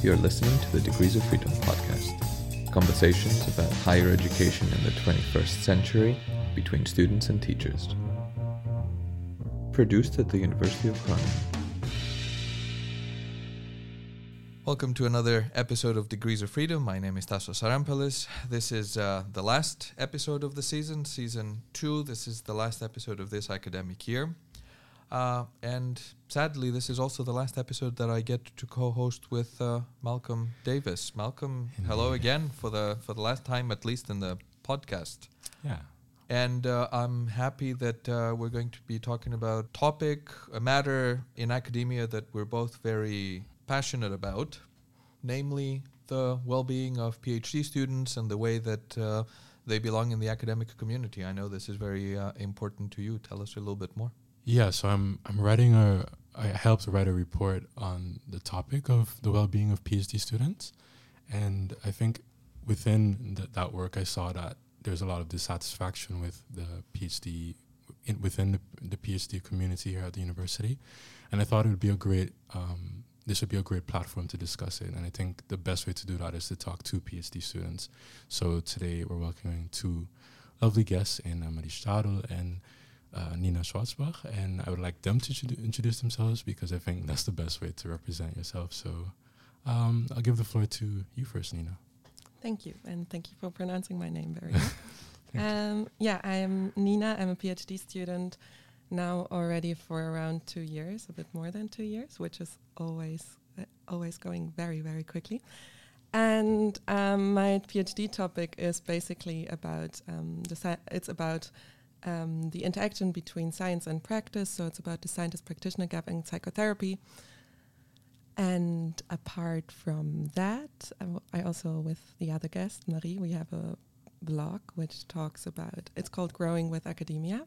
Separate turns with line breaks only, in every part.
You're listening to the Degrees of Freedom podcast. Conversations about higher education in the 21st century between students and teachers. Produced at the University of Groningen.
Welcome to another episode of Degrees of Freedom. My name is Tasso Sarampalis. This is uh, the last episode of the season, season two. This is the last episode of this academic year. Uh, and sadly, this is also the last episode that I get to co-host with uh, Malcolm Davis. Malcolm, hello again for the for the last time, at least in the podcast.
Yeah.
And uh, I'm happy that uh, we're going to be talking about topic, a matter in academia that we're both very passionate about, namely the well-being of PhD students and the way that uh, they belong in the academic community. I know this is very uh, important to you. Tell us a little bit more.
Yeah, so I'm I'm writing a I helped write a report on the topic of the well-being of PhD students, and I think within th- that work I saw that there's a lot of dissatisfaction with the PhD in, within the, the PhD community here at the university, and I thought it would be a great um, this would be a great platform to discuss it. And I think the best way to do that is to talk to PhD students. So today we're welcoming two lovely guests in uh, Marie Stadel and uh, Nina Schwarzbach, and I would like them to introdu- introduce themselves because I think that's the best way to represent yourself. So um, I'll give the floor to you first, Nina.
Thank you, and thank you for pronouncing my name very well. um, yeah, I am Nina. I'm a PhD student now already for around two years, a bit more than two years, which is always uh, always going very very quickly. And um, my PhD topic is basically about um, the it's about um, the interaction between science and practice. So it's about the scientist practitioner gap in psychotherapy. And apart from that, I, also, with the other guest, Marie, we have a blog which talks about, it's called Growing with Academia.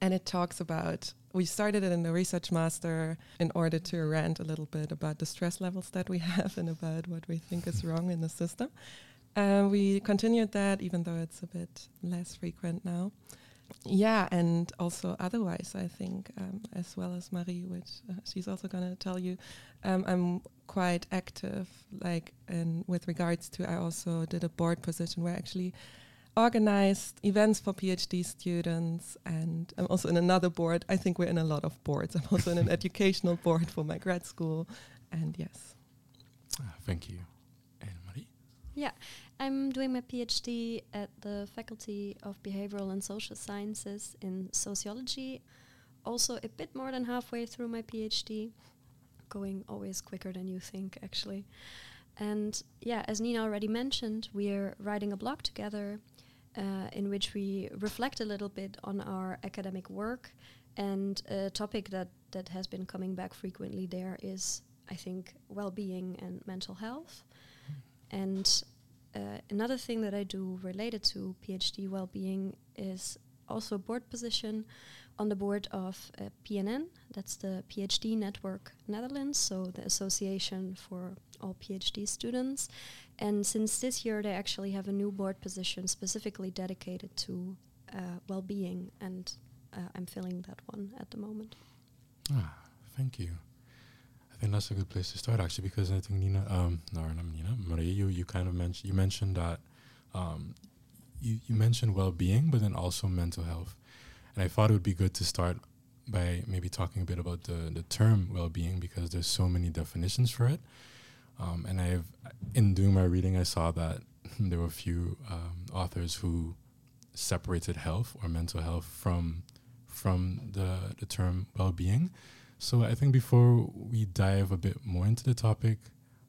And it talks about, we started it in the research master in order to rant a little bit about the stress levels that we have and about what we think is wrong in the system. Uh, we continued that, even though it's a bit less frequent now. Yeah, and also otherwise, I think, um, as well as Marie, which uh, she's also going to tell you, um, I'm quite active, like, and with regards to, I also did a board position where I actually organized events for PhD students, and I'm also in another board. I think we're in a lot of boards. I'm also in an educational board for my grad school, and yes.
Ah, thank you.
Yeah, I'm doing my PhD at the Faculty of Behavioral and Social Sciences in Sociology. Also, a bit more than halfway through my PhD, going always quicker than you think, actually. And yeah, as Nina already mentioned, we're writing a blog together uh, in which we reflect a little bit on our academic work. And a topic that, that has been coming back frequently there is, I think, well being and mental health. And uh, another thing that I do related to PhD well-being is also a board position on the board of uh, PNN. That's the PhD Network Netherlands, so the association for all PhD students. And since this year, they actually have a new board position specifically dedicated to uh, well-being, and uh, I'm filling that one at the moment.
Ah, thank you. Think that's a good place to start actually, because I think Nina, um, no, not Nina, Marie, you, you kind of mentioned you mentioned that um, you you mentioned well-being, but then also mental health, and I thought it would be good to start by maybe talking a bit about the the term well-being because there's so many definitions for it, um, and I've in doing my reading I saw that there were a few um, authors who separated health or mental health from from the the term well-being. So I think before we dive a bit more into the topic,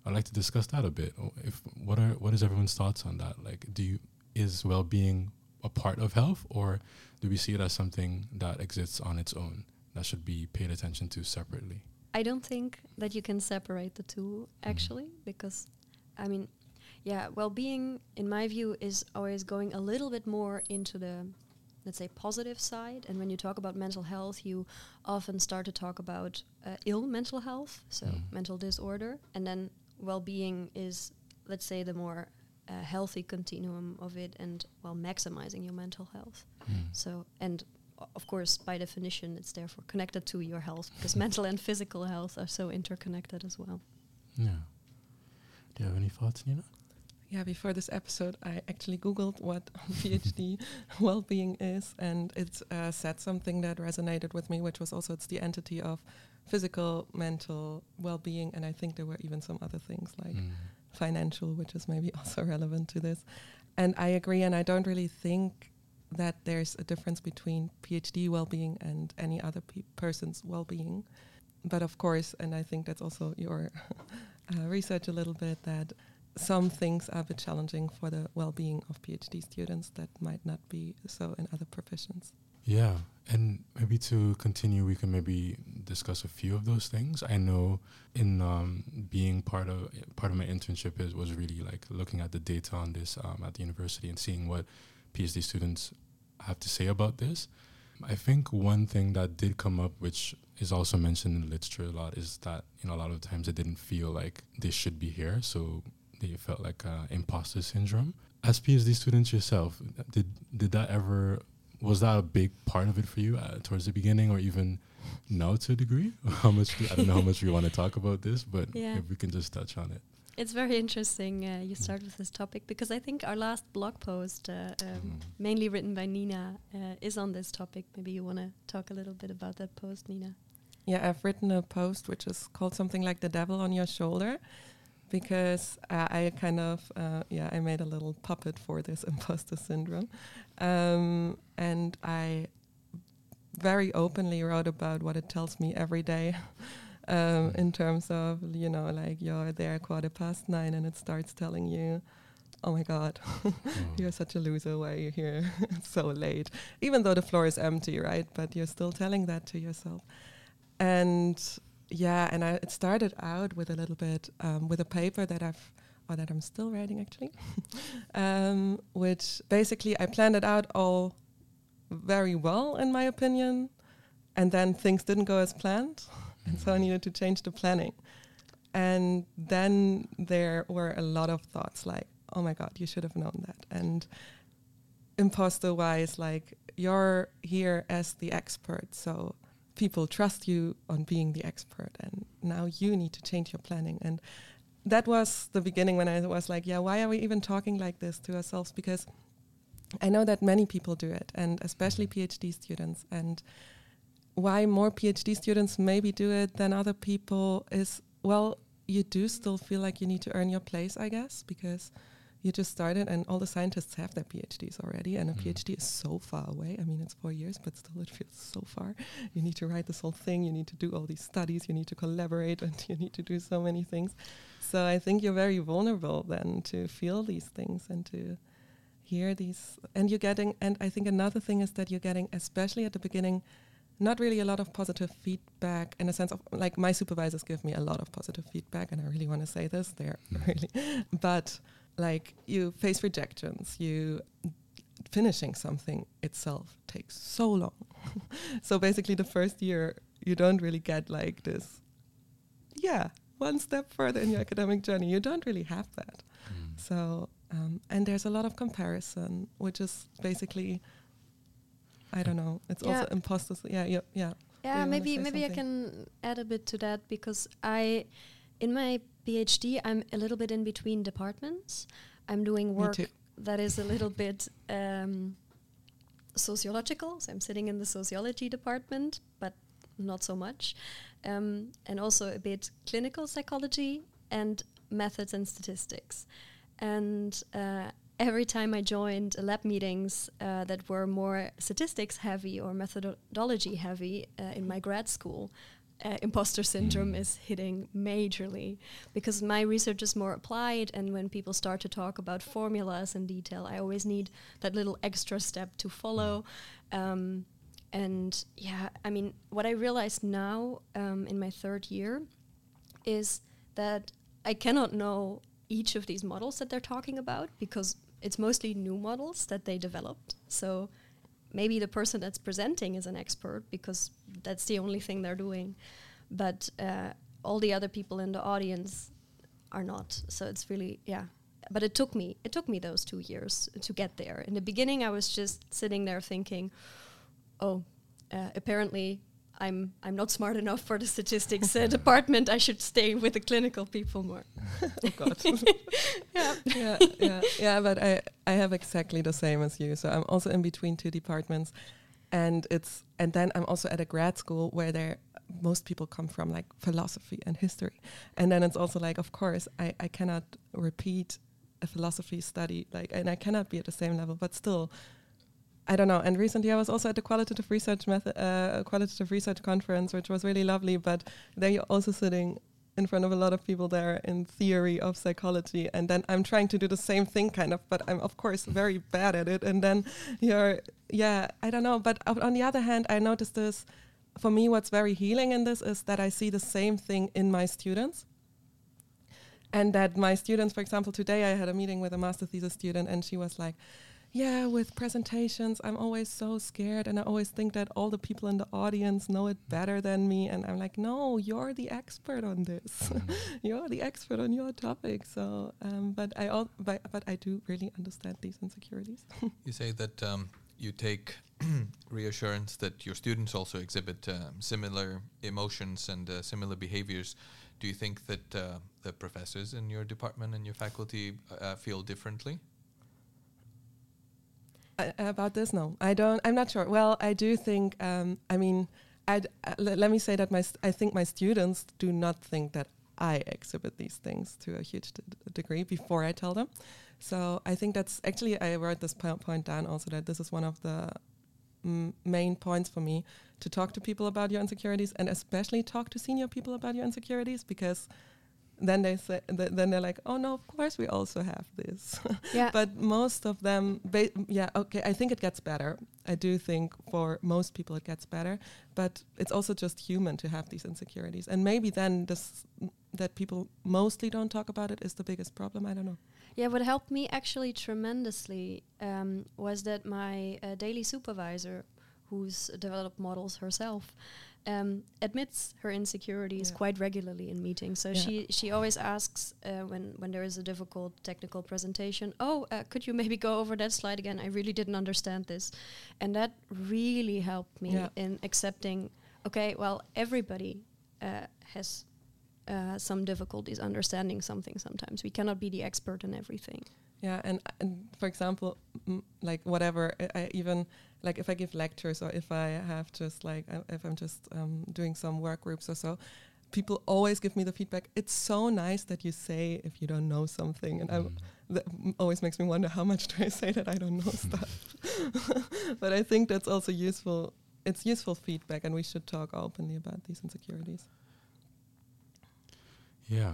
I'd like to discuss that a bit. Oh, if what are what is everyone's thoughts on that? Like, do you is well-being a part of health, or do we see it as something that exists on its own that should be paid attention to separately?
I don't think that you can separate the two mm-hmm. actually, because I mean, yeah, well being, in my view, is always going a little bit more into the, let's say, positive side. And when you talk about mental health, you often start to talk about uh, ill mental health, so
Mm.
mental disorder. And then well being is, let's say, the more uh, healthy continuum of it and while maximizing your mental health.
Mm.
So, and of course, by definition, it's therefore connected to your health because mental and physical health are so interconnected as well.
Yeah. Do you have any thoughts, Nina?
Yeah, before this episode, I actually Googled what PhD well being is, and it uh, said something that resonated with me, which was also it's the entity of physical, mental well being, and I think there were even some other things like
Mm.
financial, which is maybe also relevant to this. And I agree, and I don't really think that there's a difference between PhD well being and any other pe- person's well being. But of course, and I think that's also your uh, research a little bit, that some things are a bit challenging for the well being of PhD students that might not be so in other professions.
Yeah, and maybe to continue, we can maybe discuss a few of those things. I know in um, being part of part of my internship is was really like looking at the data on this um, at the university and seeing what PhD students have to say about this. I think one thing that did come up, which is also mentioned in the literature a lot, is that you know a lot of times they didn't feel like they should be here, so they felt like uh, imposter syndrome. As PhD students yourself, did did that ever was that a big part of it for you uh, towards the beginning, or even now to a degree? how much? Do, I don't know how much we want to talk about this, but
Yeah.
if we can just touch on it.
It's very interesting uh, you start with this topic because I think our last blog post, uh, um,
Mhm.
mainly written by Nina, uh, is on this topic. Maybe you want to talk a little bit about that post, Nina.
Yeah, I've written a post which is called something like "The Devil on Your Shoulder," because I kind of uh, yeah I made a little puppet for this imposter syndrome, um, and I very openly wrote about what it tells me every day. Um, in terms of you know like you're there quarter past nine and it starts telling you oh my god
Oh.
you're such a loser why are you here so late even though the floor is empty right but you're still telling that to yourself and yeah and I, it started out with a little bit um, with a paper that i've or that i'm still writing actually. Um, which basically i planned it out all very well in my opinion and then things didn't go as planned and so i needed to change the planning. And then there were a lot of thoughts like oh my god you should have known that. And imposter wise like you're here as the expert so people trust you on being the expert and now you need to change your planning. And that was the beginning when i was like yeah why are we even talking like this to ourselves? Because i know that many people do it and especially phd students. And why more phd students maybe do it than other people is well you do still feel like you need to earn your place i guess because you just started and all the scientists have their phds already and a
Mm.
phd is so far away. I mean it's four years but still it feels so far. You need to write this whole thing. You need to do all these studies. You need to collaborate and you need to do so many things. So i think you're very vulnerable then to feel these things and to hear these and you're getting and i think another thing is that you're getting especially at the beginning not really a lot of positive feedback in a sense of like my supervisors give me a lot of positive feedback and i really want to say this they're
Mm.
really but like you face rejections you finishing something itself takes so long. So basically the first year you don't really get like this yeah one step further in your academic journey. You don't really have that.
Mm.
so um, and there's a lot of comparison which is basically i don't know it's also
Yeah.
imposter yeah yeah yeah.
Yeah,
wanna
maybe
say
maybe I can add a bit to that because I, in my PhD, I'm a little bit in between departments. I'm doing work that is a little bit um, sociological. So I'm sitting in the sociology department, but not so much, um, and also a bit clinical psychology and methods and statistics. And uh, every time I joined lab meetings uh, that were more statistics heavy or methodology heavy uh, in my grad school, uh, imposter syndrome
Mm.
is hitting majorly because my research is more applied. And when people start to talk about formulas in detail, I always need that little extra step to follow. Um, and yeah, I mean, what I realized now um, in my third year is that I cannot know each of these models that they're talking about because it's mostly new models that they developed. So maybe the person that's presenting is an expert because that's the only thing they're doing, but uh, all the other people in the audience are not. So it's really yeah. But it took me it took me those two years to get there. In the beginning, I was just sitting there thinking, oh, uh, apparently I'm I'm not smart enough for the statistics uh, department. I should stay with the clinical people more.
oh God.
yeah.
yeah, yeah, yeah. But I, I have exactly the same as you. So I'm also in between two departments, and it's and then I'm also at a grad school where there most people come from like philosophy and history, and then it's also like of course I I cannot repeat a philosophy study like and I cannot be at the same level, but still. I don't know. And recently, I was also at the qualitative research method, uh, qualitative research conference, which was really lovely. But there, you're also sitting in front of a lot of people there in theory of psychology and then i'm trying to do the same thing kind of but i'm of course very bad at it and then you're yeah i don't know but on the other hand i noticed this for me what's very healing in this is that i see the same thing in my students and that my students for example today i had a meeting with a master thesis student and she was like yeah, with presentations, I'm always so scared, and I always think that all the people in the audience know it better than me. And I'm like, no, you're the expert on this. Mm. you're the expert on your topic. So, um, but I al- but, but I do really understand these insecurities.
you say that um, you take reassurance that your students also exhibit um, similar emotions and uh, similar behaviors. Do you think that uh, the professors in your department and your faculty uh, feel differently?
About this, no, I don't. I'm not sure. Well, I do think. Um, I mean, uh, let me say that my I think my students do not think that I exhibit these things to a huge degree before I tell them. So I think that's actually I wrote this point down also that this is one of the main points for me to talk to people about your insecurities and especially talk to senior people about your insecurities because then they say th- then they're like oh no of course we also have this.
Yeah.
But most of them ba- yeah okay i think it gets better. I do think for most people it gets better but it's also just human to have these insecurities. And maybe then this that people mostly don't talk about it is the biggest problem i don't know.
Yeah what helped me actually tremendously um, was that my uh, daily supervisor who's developed models herself um, admits her insecurities yeah. quite regularly in meetings. So yeah. she she always asks uh, when when there is a difficult technical presentation, "Oh, uh, could you maybe go over that slide again? I really didn't understand this," and that really helped me yeah. in accepting. Okay, well, everybody uh, has uh, some difficulties understanding something. Sometimes we cannot be the expert in everything.
Yeah, and, and for example, m- like whatever, I, I, even like if I give lectures or if I have just like if I'm just um, doing some work groups or so, people always give me the feedback. It's so nice that you say if you don't know something, and mm. that always makes me wonder how much do I say that I don't know stuff. but I think that's also useful. It's useful feedback, and we should talk openly about these insecurities.
Yeah,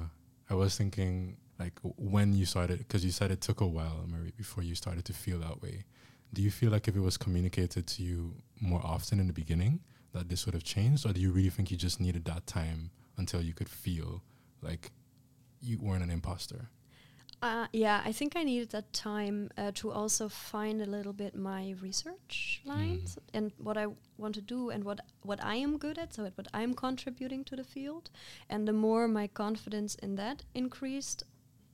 I was thinking like when you started because you said it took a while Marie before you started to feel that way do you feel like if it was communicated to you more often in the beginning that this would have changed or do you really think you just needed that time until you could feel like you weren't an imposter
uh, yeah, I think I needed that time uh, to also find a little bit my research lines mm. and what I want to do and what what I am good at, so what I'm contributing to the field. And the more my confidence in that increased,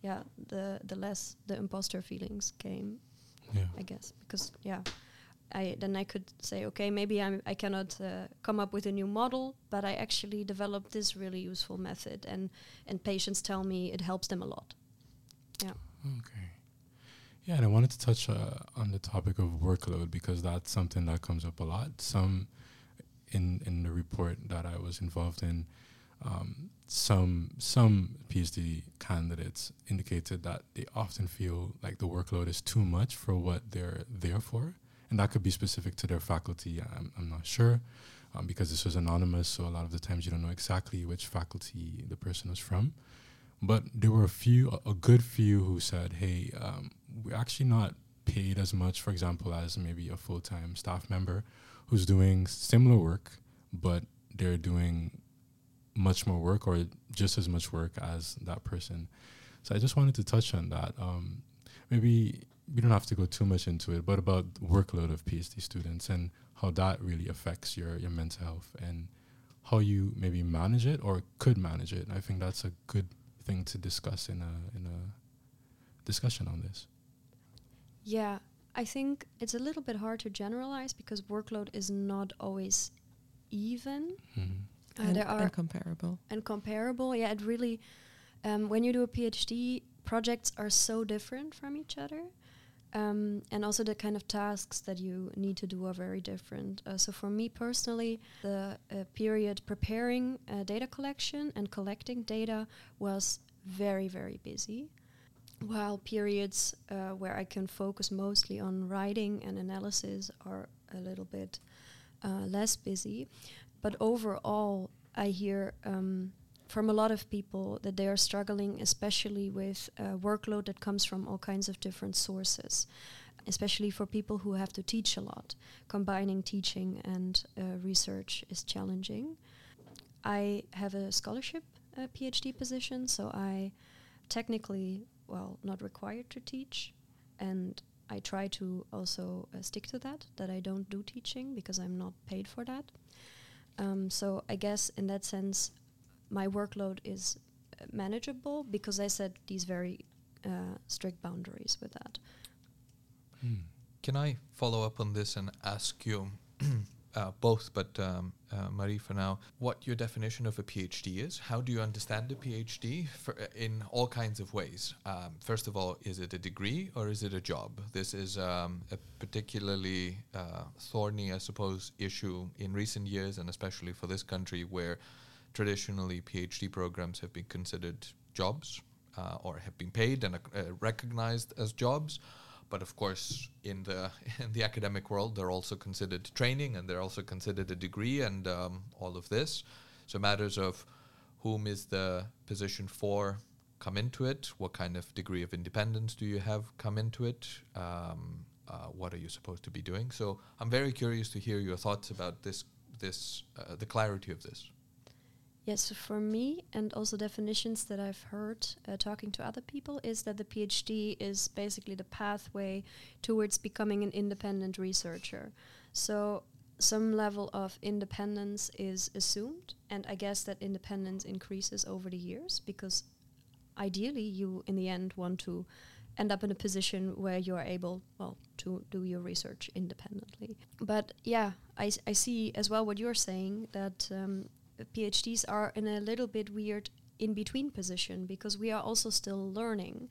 yeah, the the less the imposter feelings came.
Yeah.
I guess because yeah, I then I could say okay maybe I'm I cannot uh, come up with a new model, but I actually developed this really useful method, and and patients tell me it helps them a lot. Yeah.
Okay. Yeah, and I wanted to touch uh, on the topic of workload because that's something that comes up a lot. Some in in the report that I was involved in, um, some some PhD candidates indicated that they often feel like the workload is too much for what they're there for, and that could be specific to their faculty. I'm, I'm not sure um, because this was anonymous, so a lot of the times you don't know exactly which faculty the person was from. But there were a few, a, a good few, who said, "Hey, um, we're actually not paid as much, for example, as maybe a full-time staff member who's doing similar work, but they're doing much more work or just as much work as that person. So I just wanted to touch on that. Um, maybe we don't have to go too much into it, but about workload of PhD students and how that really affects your your mental health and how you maybe manage it or could manage it. I think that's a good thing to discuss in a in a discussion on this.
Yeah, I think it's a little bit hard to generalize because workload is not always even.
Mhm.
Uh,
and,
there are
and comparable.
and comparable. Yeah, it really, um, when you do a PhD, projects are so different from each other. Um, and also the kind of tasks that you need to do are very different. Uh, so for me personally, the uh, period preparing uh, data collection and collecting data was very, very busy. While periods uh, where I can focus mostly on writing and analysis are a little bit uh, less busy. But overall, I hear um, from a lot of people that they are struggling, especially with uh, workload that comes from all kinds of different sources, especially for people who have to teach a lot. Combining teaching and uh, research is challenging. I have a scholarship uh, PhD position, so I technically, well, not required to teach, and I try to also uh, stick to that, that I don't do teaching because I'm not paid for that. Um, so I guess in that sense, my workload is manageable because I set these very uh, strict boundaries with that.
Mm.
Can I follow up on this and ask you uh, both, but um, uh, Marie for now, what your definition of a PhD is? How do you understand a PhD for, uh, in all kinds of ways? Um, first of all, is it a degree or is it a job? This is um, a particularly uh, thorny, I suppose, issue in recent years, and especially for this country where traditionally PhD programs have been considered jobs uh, or have been paid and uh, recognized as jobs. But of course, in the in the academic world, they're also considered training, and they're also considered a degree, and um, all of this. So matters of whom is the position for come into it, what kind of degree of independence do you have come into it, um, uh, what are you supposed to be doing. So I'm very curious to hear your thoughts about this, this uh, the clarity of this.
Yes, for me, and also definitions that I've heard uh, talking to other people, is that the PhD is basically the pathway towards becoming an independent researcher. So, some level of independence is assumed, and I guess that independence increases over the years because ideally, you in the end want to end up in a position where you are able, well, to do your research independently. But yeah, I, I see as well what you're saying that um, PhDs are in a little bit weird in between position because we are also still learning.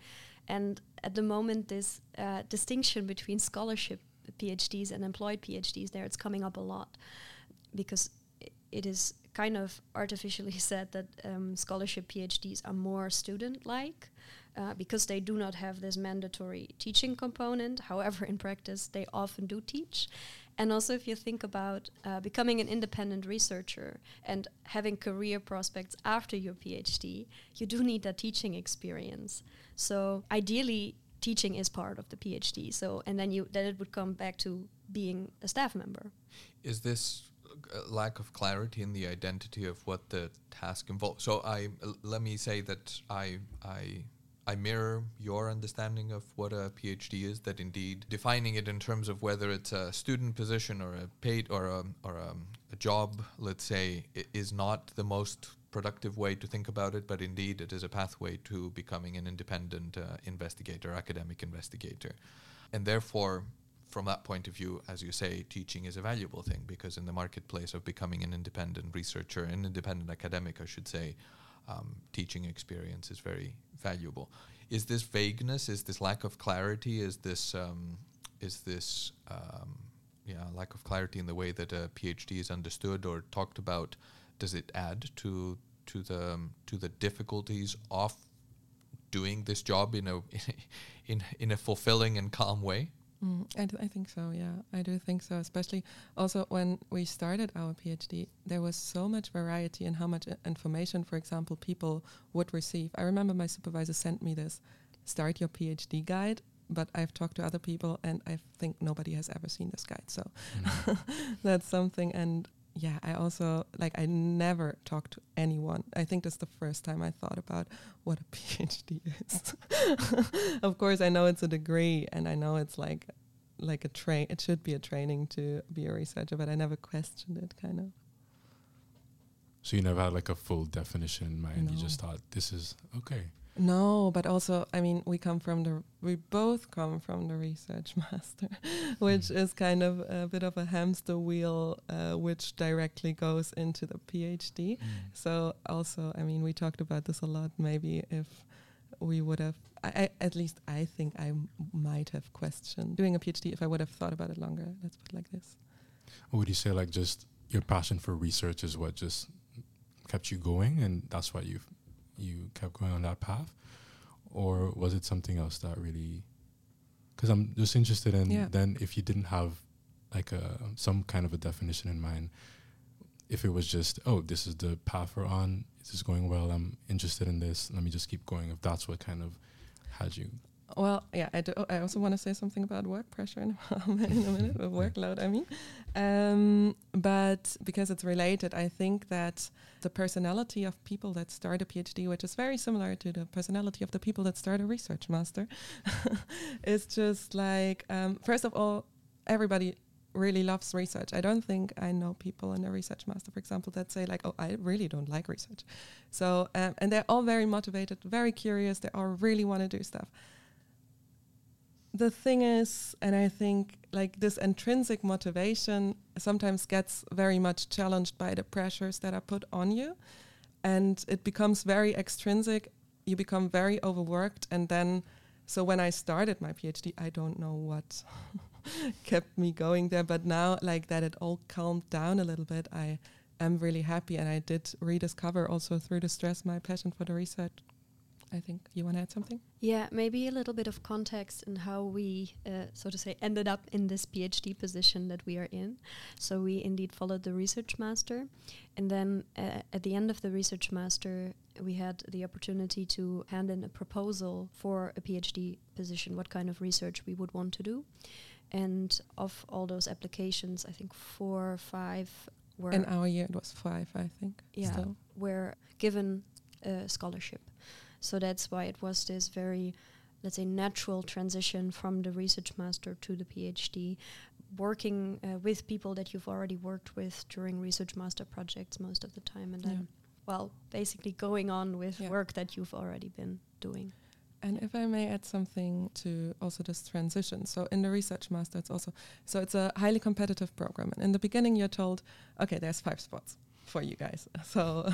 And at the moment, this uh, distinction between scholarship PhDs and employed PhDs, there it's coming up a lot because it is kind of artificially said that um, scholarship PhDs are more student like uh, because they do not have this mandatory teaching component. However, in practice, they often do teach. And also, if you think about uh, becoming an independent researcher and having career prospects after your PhD, you do need that teaching experience. So, ideally, teaching is part of the PhD. So, and then you then it would come back to being a staff member.
Is this lack of clarity in the identity of what the task involves? So I let me say that I I I mirror your understanding of what a PhD is. That indeed defining it in terms of whether it's a student position or a paid or a or a, a job, let's say, is not the most productive way to think about it. But indeed, it is a pathway to becoming an independent uh, investigator, academic investigator, and therefore from that point of view, as you say, teaching is a valuable thing because in the marketplace of becoming an independent researcher, an independent academic, I should say, um, teaching experience is very valuable. Is this vagueness? Is this lack of clarity? Is this um, is this um, yeah lack of clarity in the way that a PhD is understood or talked about? Does it add to to the um, to the difficulties of doing this job in a in in a fulfilling and calm way?
Mm, I, d- I think so, yeah. I do think so. Especially also when we started our PhD, there was so much variety in how much information, for example, people would receive. I remember my supervisor sent me this start your PhD guide, but I've talked to other people and I think nobody has ever seen this guide. So
Mm.
that's something. And yeah, I also like I never talked to anyone. I think that's the first time I thought about what a PhD is. of course, I know it's a degree, and I know it's like like a train. It should be a training to be a researcher, but I never questioned it. Kind of.
So you never had like a full definition in mind. You just thought this is okay.
No, but also, I mean, we come from the, we both come from the research master, which
Mm.
is kind of a bit of a hamster wheel, uh, which directly goes into the PhD. So also, I mean, we talked about this a lot. Maybe if we would have, I, I, at least I think I m- might have questioned doing a PhD if I would have thought about it longer. Let's put it like this.
Or would you say like just your passion for research is what just kept you going, and that's why you you kept going on that path, or was it something else that really? Because I'm just interested in
Yeah.
then if you didn't have like a some kind of a definition in mind, if it was just oh this is the path we're on, this is going well, I'm interested in this, let me just keep going. If that's what kind of had you
Well, yeah, I, do, I also want to say something about work pressure in a minute, in a minute or workload, I mean. Um, but because it's related, I think that the personality of people that start a PhD, which is very similar to the personality of the people that start a research master, is just like, um, first of all, everybody really loves research. I don't think I know people in a research master, for example, that say like, "Oh, I really don't like research." So, um, and they're all very motivated, very curious. They all really want to do stuff the thing is, and I think like this intrinsic motivation sometimes gets very much challenged by the pressures that are put on you, and it becomes very extrinsic. You become very overworked, and then, so when I started my PhD, I don't know what kept me going there, but now like that, it all calmed down a little bit. I am really happy, and I did rediscover also through the stress my passion for the research. I think you want to add something.
Yeah, maybe a little bit of context in how we, uh, so to say, ended up in this PhD position that we are in. So we indeed followed the research master, and then uh, at the end of the research master, we had the opportunity to hand in a proposal for a PhD position, what kind of research we would want to do. And of all those applications, I think four or five were
In our year, it was five, I think.
Yeah.
still.
were given a scholarship. So that's why it was this very, let's say, natural transition from the research master to the PhD, working uh, with people that you've already worked with during research master projects most of the time, and then,
Yeah.
well, basically going on with
Yeah.
work that you've already been doing.
And if I may add something to also this transition. So in the research master, it's also so it's a highly competitive program. And in the beginning, you're told, okay, there's five spots for you guys. So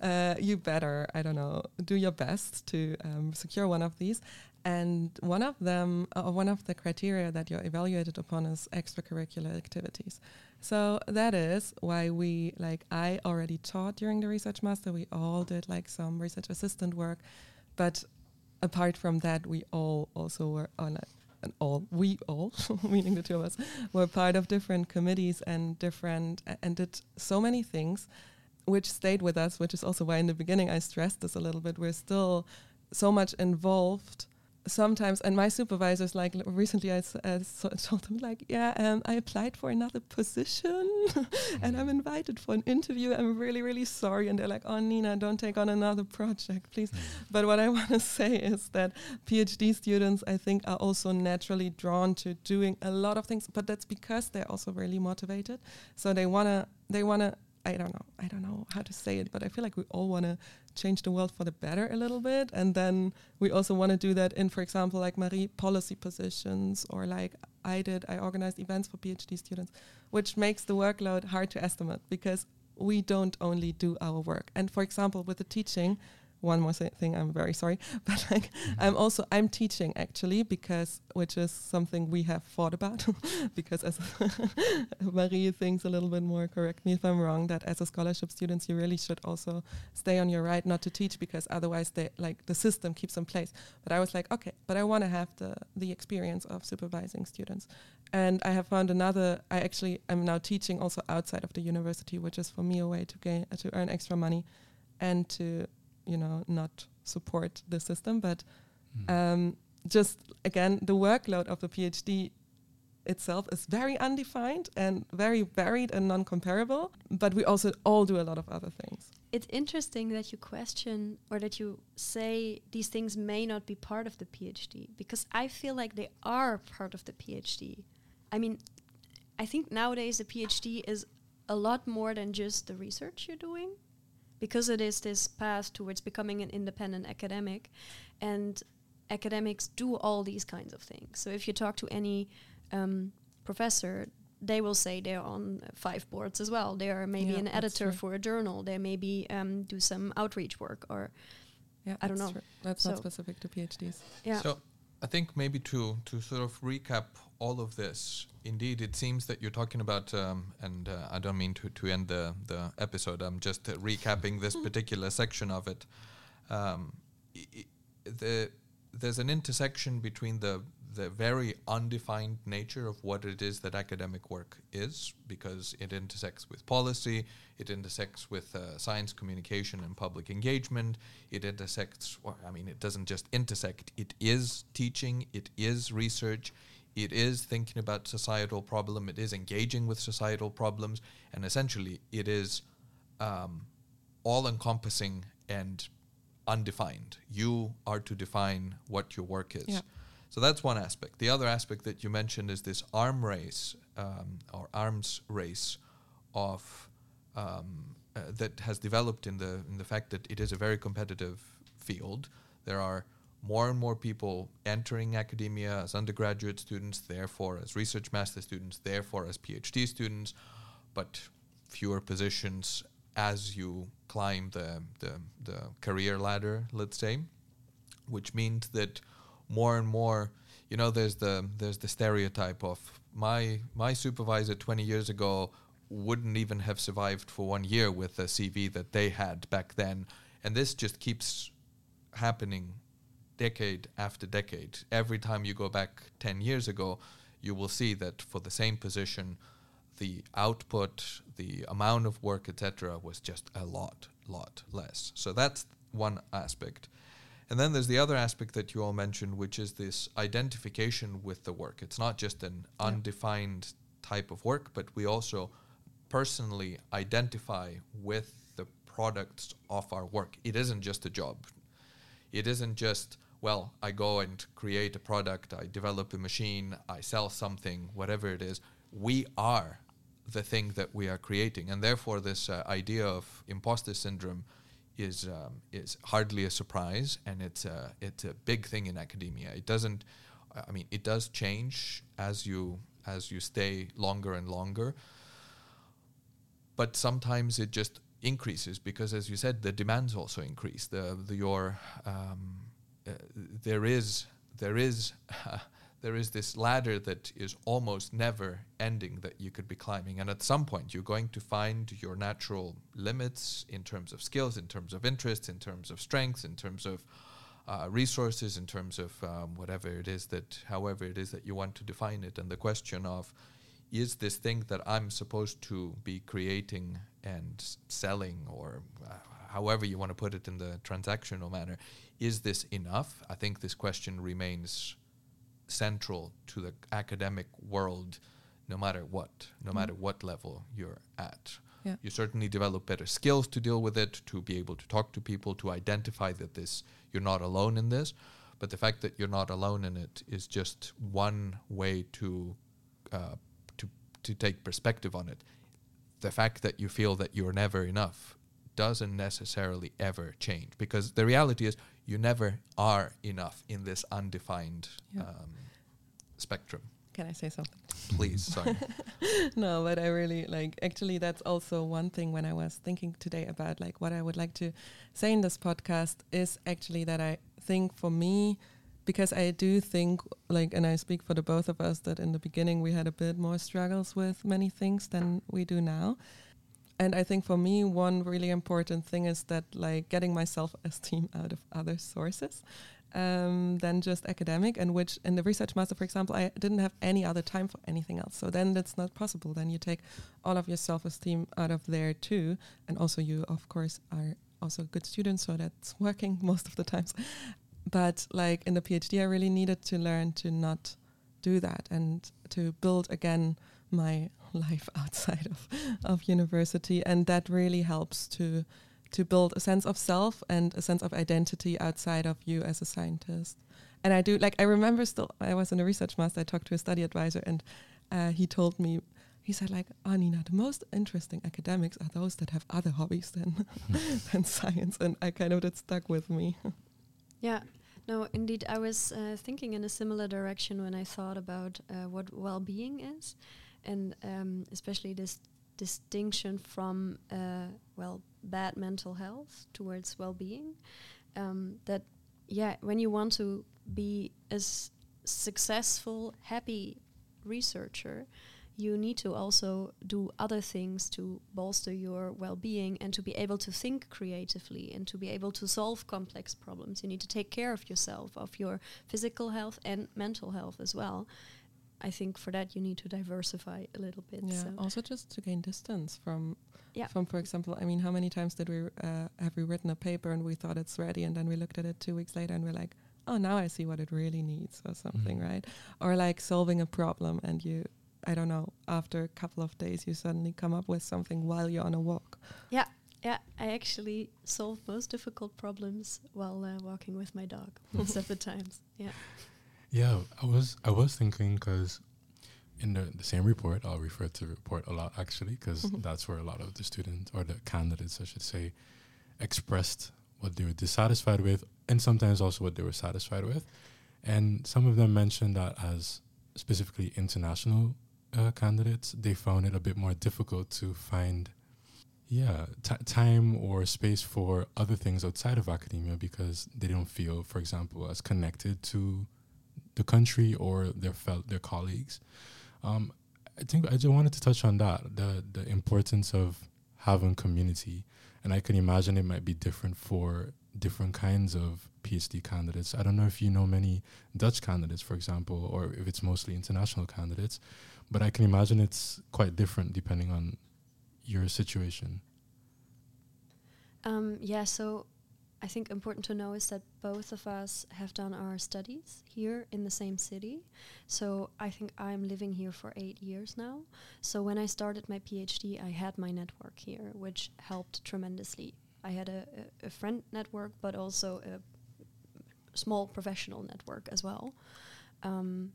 uh, you better, I don't know, do your best to um, secure one of these. And one of them, uh, one of the criteria that you're evaluated upon is extracurricular activities. So that is why we, like, I already taught during the research master. We all did like some research assistant work, but apart from that, we all also were on a, and all we all, meaning the two of us, were part of different committees and different and did so many things, which stayed with us. Which is also why in the beginning I stressed this a little bit. We're still so much involved. Sometimes, and my supervisors, like recently, i uh, so told them, like, yeah, um, I applied for another position, and I'm invited for an interview. I'm really, really sorry, and they're like, oh, Nina, don't take on another project, please. But what I want to say is that PhD students, I think, are also naturally drawn to doing a lot of things, but that's because they're also really motivated. So they wanna, they wanna. I don't know. I don't know how to say it, but I feel like we all want to change the world for the better a little bit, and then we also want to do that in, for example, like Marie policy positions, or like I did. I organized events for PhD students, which makes the workload hard to estimate because we don't only do our work. And for example, with the teaching, one more thing, I'm very sorry, but like I'm also I'm teaching actually because which is something we have thought about because as Marie thinks a little bit more. Correct me if I'm wrong. That as a scholarship students, you really should also stay on your right not to teach because otherwise they like the system keeps in place. But I was like, okay, but I want to have the the experience of supervising students, and I have found another. I actually am now teaching also outside of the university, which is for me a way to gain uh, to earn extra money, and to you know not support the system, but
Mm.
um, just again the workload of the PhD itself is very undefined and very varied and non-comparable. But we also all do a lot of other things.
It's interesting that you question or that you say these things may not be part of the PhD because I feel like they are part of the PhD. I mean, I think nowadays the PhD is a lot more than just the research you're doing. Because it is this path towards becoming an independent academic, and academics do all these kinds of things. So if you talk to any um, professor, they will say they're on five boards as well. They are maybe
Yeah,
an editor
true.
for a journal. They maybe um, do some outreach work or
Yeah,
I don't know.
true. That's not specific to PhDs.
yeah.
So I think maybe to to sort of recap all of this, indeed, it seems that you're talking about, um, and uh, I don't mean to, to end the, the episode. I'm just uh, recapping this particular section of it. Um, i- the there's an intersection between the the very undefined nature of what it is that academic work is, because it intersects with policy, it intersects with uh, science communication and public engagement, it intersects, well, I mean, it doesn't just intersect, it is teaching, it is research, it is thinking about societal problem, it is engaging with societal problems, and essentially it is um, all encompassing and undefined. You are to define what your work is.
Yeah.
So that's one aspect. The other aspect that you mentioned is this arm race um, or arms race of um, uh, that has developed in the in the fact that it is a very competitive field. There are more and more people entering academia as undergraduate students, therefore as research master students, therefore as PhD students, but fewer positions as you climb the, the, the career ladder, let's say, which means that more and more, you know, there's the there's the stereotype of my my supervisor 20 years ago wouldn't even have survived for one year with the CV that they had back then, and this just keeps happening decade after decade. Every time you go back 10 years ago, you will see that for the same position, the output, the amount of work, etc., was just a lot, lot less. So that's one aspect. And then there's the other aspect that you all mentioned, which is this identification with the work. It's not just an
Yeah.
undefined type of work, but we also personally identify with the products of our work. It isn't just a job. It isn't just, well, I go and create a product, I develop a machine, I sell something, whatever it is. We are the thing that we are creating. And therefore, this uh, idea of imposter syndrome is um, is hardly a surprise, and it's a it's a big thing in academia. It doesn't, I mean, it does change as you as you stay longer and longer, but sometimes it just increases because, as you said, the demands also increase. The, the your um, there is there is there is this ladder that is almost never ending that you could be climbing, and at some point you're going to find your natural limits in terms of skills, in terms of interests, in terms of strengths, in terms of uh, resources, in terms of um, whatever it is that, however it is that you want to define it, and the question of is this thing that I'm supposed to be creating and selling, or uh, however you want to put it in the transactional manner, is this enough? I think this question remains central to the academic world, no matter what, no
Mm.
matter what level you're at.
Yeah.
You certainly develop better skills to deal with it, to be able to talk to people, to identify that this you're not alone in this. But the fact that you're not alone in it is just one way to uh, to to take perspective on it. The fact that you feel that you're never enough doesn't necessarily ever change because the reality is you never are enough in this undefined
Yeah.
um, spectrum.
Can I say something?
Please, sorry.
no, but I really like actually that's also one thing when I was thinking today about like what I would like to say in this podcast is actually that I think for me because I do think like and I speak for the both of us that in the beginning we had a bit more struggles with many things than we do now. And I think for me one really important thing is that like getting my self-esteem out of other sources um, than just academic, and which in the research master, for example, I didn't have any other time for anything else. So then that's not possible. Then you take all of your self esteem out of there too. And also, you, of course, are also a good student, so that's working most of the times. But like in the PhD, I really needed to learn to not do that and to build again my life outside of, of university. And that really helps to to build a sense of self and a sense of identity outside of you as a scientist. And I do like I remember still I was in a research master. I talked to a study advisor, and uh, he told me he said like, oh Nina, the most interesting academics are those that have other hobbies than than science, and I kind of that stuck with me.
Yeah. No, indeed, I was uh, thinking in a similar direction when I thought about uh, what well-being is, and um, especially this distinction from uh, well bad mental health towards well-being. Um, that yeah, when you want to be a successful, happy researcher, you need to also do other things to bolster your well-being and to be able to think creatively and to be able to solve complex problems you need to take care of yourself of your physical health and mental health as well i think for that you need to diversify a little bit
Yeah.
so
Also, just to gain distance from,
Yeah.
from for example, I mean, how many times did we uh, have we written a paper and we thought it's ready, and then we looked at it two weeks later and we're like, oh, now I see what it really needs, or something,
Mhm.
right? Or like solving a problem, and you, I don't know, after a couple of days, you suddenly come up with something while you're on a walk.
Yeah. Yeah i actually solve most difficult problems while uh, walking with my dog most of the times yeah
Yeah, I was I was thinking because in the, the same report, I'll refer to the report a lot actually because
Mhm.
that's where a lot of the students or the candidates, I should say, expressed what they were dissatisfied with and sometimes also what they were satisfied with. And some of them mentioned that as specifically international uh, candidates, they found it a bit more difficult to find, yeah, t- time or space for other things outside of academia because they don't feel, for example, as connected to the country or their fel- their colleagues. Um, I think I just wanted to touch on that the the importance of having community, and I can imagine it might be different for different kinds of PhD candidates. I don't know if you know many Dutch candidates, for example, or if it's mostly international candidates, but I can imagine it's quite different depending on your situation.
Um, yeah, so I think important to know is that both of us have done our studies here in the same city. So I think I'm living here for eight years now. So when I started my PhD, I had my network here, which helped tremendously. I had a, a, a friend network, but also a small professional network as well. Um,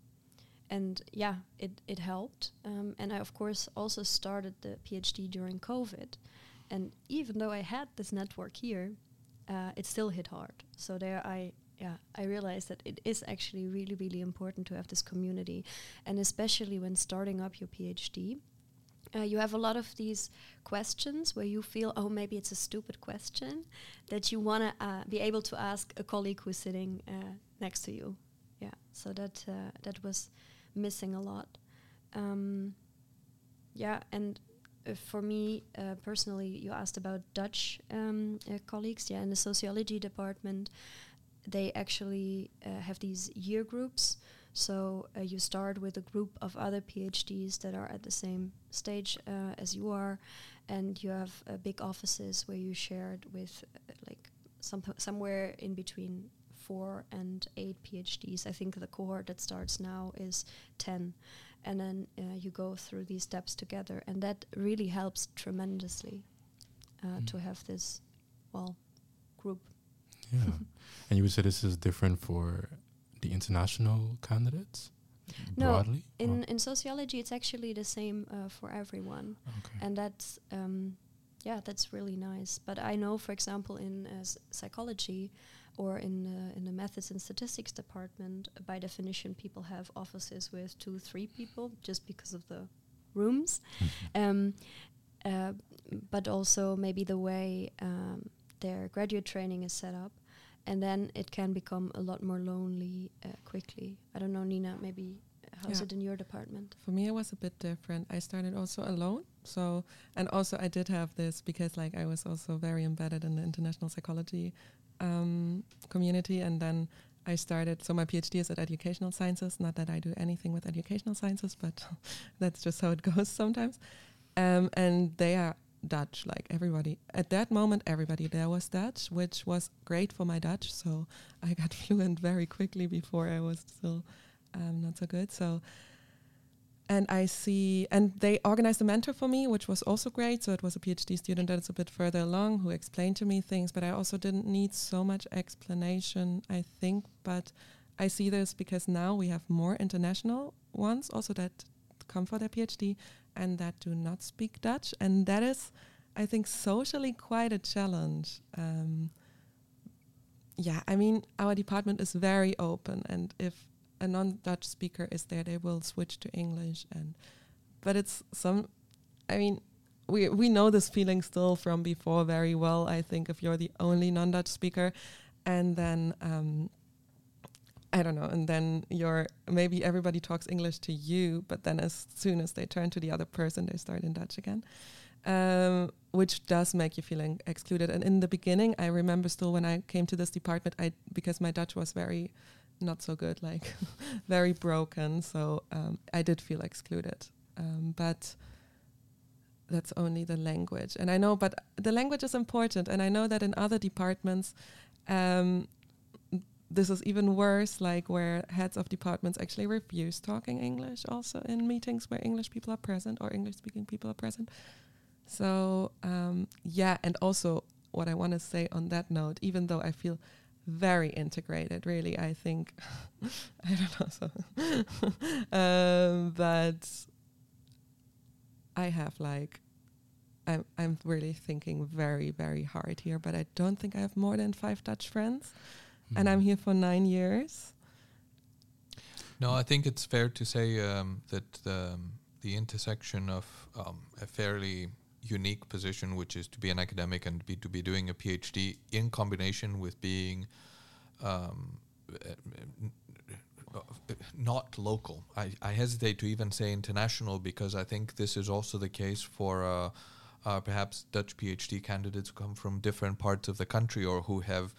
and yeah, it, it helped. Um, and I, of course, also started the PhD during COVID. And even though I had this network here, uh, it still hit hard. So there, I yeah, I realized that it is actually really, really important to have this community, and especially when starting up your PhD. Uh, you have a lot of these questions where you feel, oh, maybe it's a stupid question that you want to uh, be able to ask a colleague who's sitting uh, next to you. Yeah, so that uh, that was missing a lot. Um, yeah, and for me uh, personally, you asked about Dutch um, uh, colleagues. Yeah, in the sociology department, they actually uh, have these year groups. So uh, you start with a group of other PhDs that are at the same stage uh, as you are, and you have uh, big offices where you share it with uh, like some somewhere in between four and eight PhDs. I think the cohort that starts now is ten, and then uh, you go through these steps together, and that really helps tremendously uh,
Mm.
to have this well group.
Yeah, and you would say this is different for the international candidates
No,
broadly.
In in sociology, it's actually the same uh, for everyone.
okay.
and that's um, yeah that's really nice but i know for example in uh, s- psychology or in uh, in the methods and statistics department uh, by definition people have offices with two three people just because of the rooms um, uh, but also maybe the way um, their graduate training is set up and then it can become a lot more lonely uh, quickly i don't know nina maybe how's
Yeah.
it in your department
For me, it was a bit different. I started also alone. So, and also I did have this because like I was also very embedded in the international psychology um, community. And then I started, so my PhD is at educational sciences. Not that I do anything with educational sciences, but that's just how it goes sometimes. Um, and they are Dutch, like everybody. At that moment, everybody there was Dutch, which was great for my Dutch. So I got fluent very quickly before I was still um, not so good. So, and I see, and they organized a mentor for me, which was also great. So it was a PhD student that is a bit further along who explained to me things, but I also didn't need so much explanation, I think. But I see this because now we have more international ones also that come for their PhD and that do not speak Dutch. And that is, I think, socially quite a challenge. Um, yeah, I mean, our department is very open, and if a non-Dutch speaker is there, they will switch to English. And but it's some, I mean, we we know this feeling still from before very well. I think if you're the only non-Dutch speaker, and then um, I don't know, and then you're maybe everybody talks English to you, but then as soon as they turn to the other person, they start in Dutch again. Um, which does make you feeling excluded. And in the beginning, I remember still when I came to this department, I because my Dutch was very not so good, like very broken. So um, I did feel excluded. Um, but that's only the language. And I know, but the language is important. And I know that in other departments, um, this is even worse, like where heads of departments actually refuse talking English also in meetings where English people are present or English speaking people are present. So, um, yeah, and also what I want to say on that note, even though I feel very integrated, really, I think, I don't know, so, um, but I have like I'm I'm really thinking very very hard here, but I don't think I have more than five Dutch friends, and I'm here for nine years.
No, I think it's fair to say um, that the, um, the intersection of um, a fairly unique position, which is to be an academic and be, to be doing a PhD, in combination with being um, not local. I, I hesitate to even say international because I think this is also the case for uh, uh, perhaps Dutch PhD candidates who come from different parts of the country or who have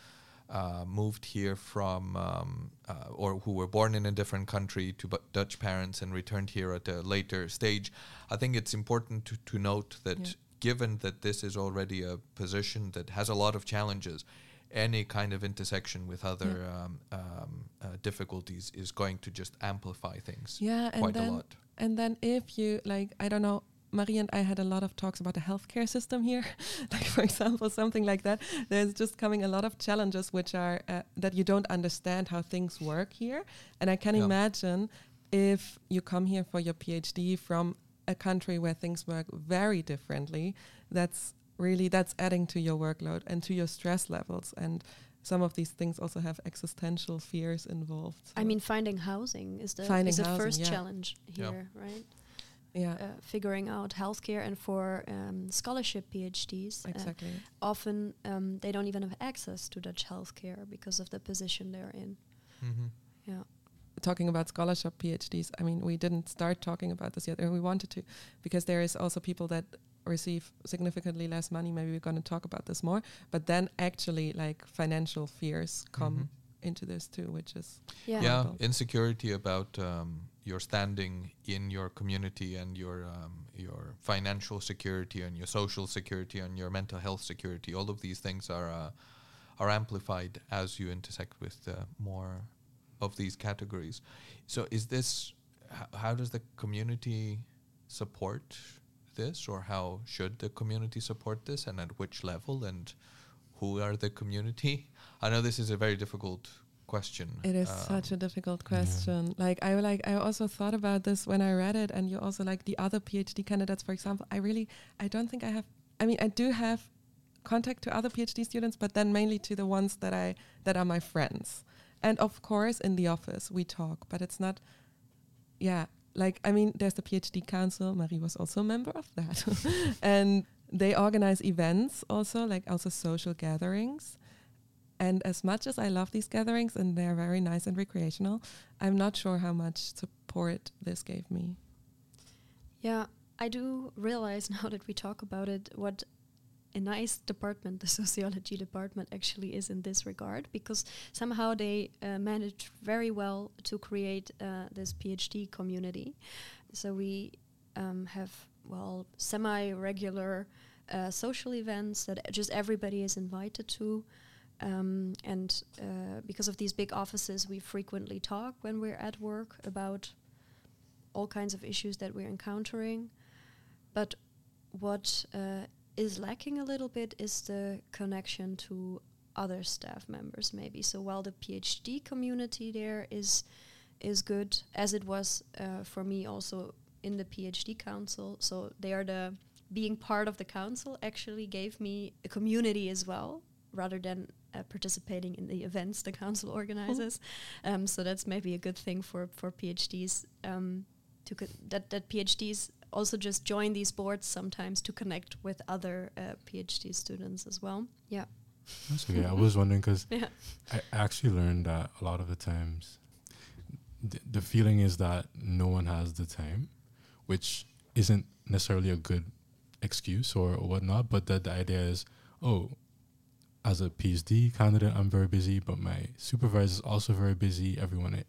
uh, moved here from um, uh, or who were born in a different country to Dutch parents and returned here at a later stage. I think it's important to, to note that
Yeah.
given that this is already a position that has a lot of challenges, any kind of intersection with other um, um, uh, difficulties is going to just amplify things
Yeah, and
quite a lot.
and then if you like, I don't know. Marie and I had a lot of talks about the healthcare system here, like for example, something like that. There's just coming a lot of challenges which are uh, that you don't understand how things work here, and I can
Yeah.
imagine if you come here for your PhD from a country where things work very differently, that's really that's adding to your workload and to your stress levels and some of these things also have existential fears involved.
I mean, finding housing is the
Finding
is the
housing,
first
yeah.
challenge
Yeah.
here, right?
Yeah,
Uh, figuring out healthcare and for um, scholarship PhDs, uh,
exactly.
often um, they don't even have access to Dutch healthcare because of the position they're in.
Mm-hmm.
Yeah.
talking about scholarship PhDs, I mean, we didn't start talking about this yet, and we wanted to, because there is also people that receive significantly less money. Maybe we're going to talk about this more, but then actually, like financial fears come
Mhm.
into this too, which is
Yeah.
yeah, insecurity about um, your standing in your community and your um, your financial security and your social security and your mental health security. All of these things are uh, are amplified as you intersect with uh, more of these categories. So, is this h- how does the community support this, or how should the community support this, and at which level, and who are the community? I know this is a very difficult question.
It is
um,
such a difficult
Yeah.
question. Like I like I also thought about this when I read it, and you also like the other PhD candidates, for example. I really I don't think I have. I mean, I do have contact to other PhD students, but then mainly to the ones that I that are my friends. And of course, in the office we talk, but it's not. Yeah, like I mean, there's the PhD Council. Marie was also a member of that, and they organize events also, like also social gatherings. And as much as I love these gatherings and they're very nice and recreational, I'm not sure how much support this gave me.
Yeah, I do realize now that we talk about it what a nice department the sociology department actually is in this regard because somehow they uh, managed very well to create uh, this PhD community. So we um, have well semi-regular uh, social events that just everybody is invited to. Um, and uh, because of these big offices, we frequently talk when we're at work about all kinds of issues that we're encountering. But what uh, is lacking a little bit is the connection to other staff members, maybe. So while the PhD community there is is good, as it was uh, for me also in the PhD council. So they are the being part of the council actually gave me a community as well, rather than uh, participating in the events the council organizes. um, so that's maybe a good thing for for PhDs um, to co- that that PhDs also just join these boards sometimes to connect with other uh, PhD students as well. Yeah,
That's okay. I was wondering because
yeah,
I actually learned that a lot of the times th- the feeling is that no one has the time, which isn't necessarily a good excuse or, or whatnot, but that the idea is, oh, as a PhD candidate, I'm very busy, but my supervisor is also very busy. Everyone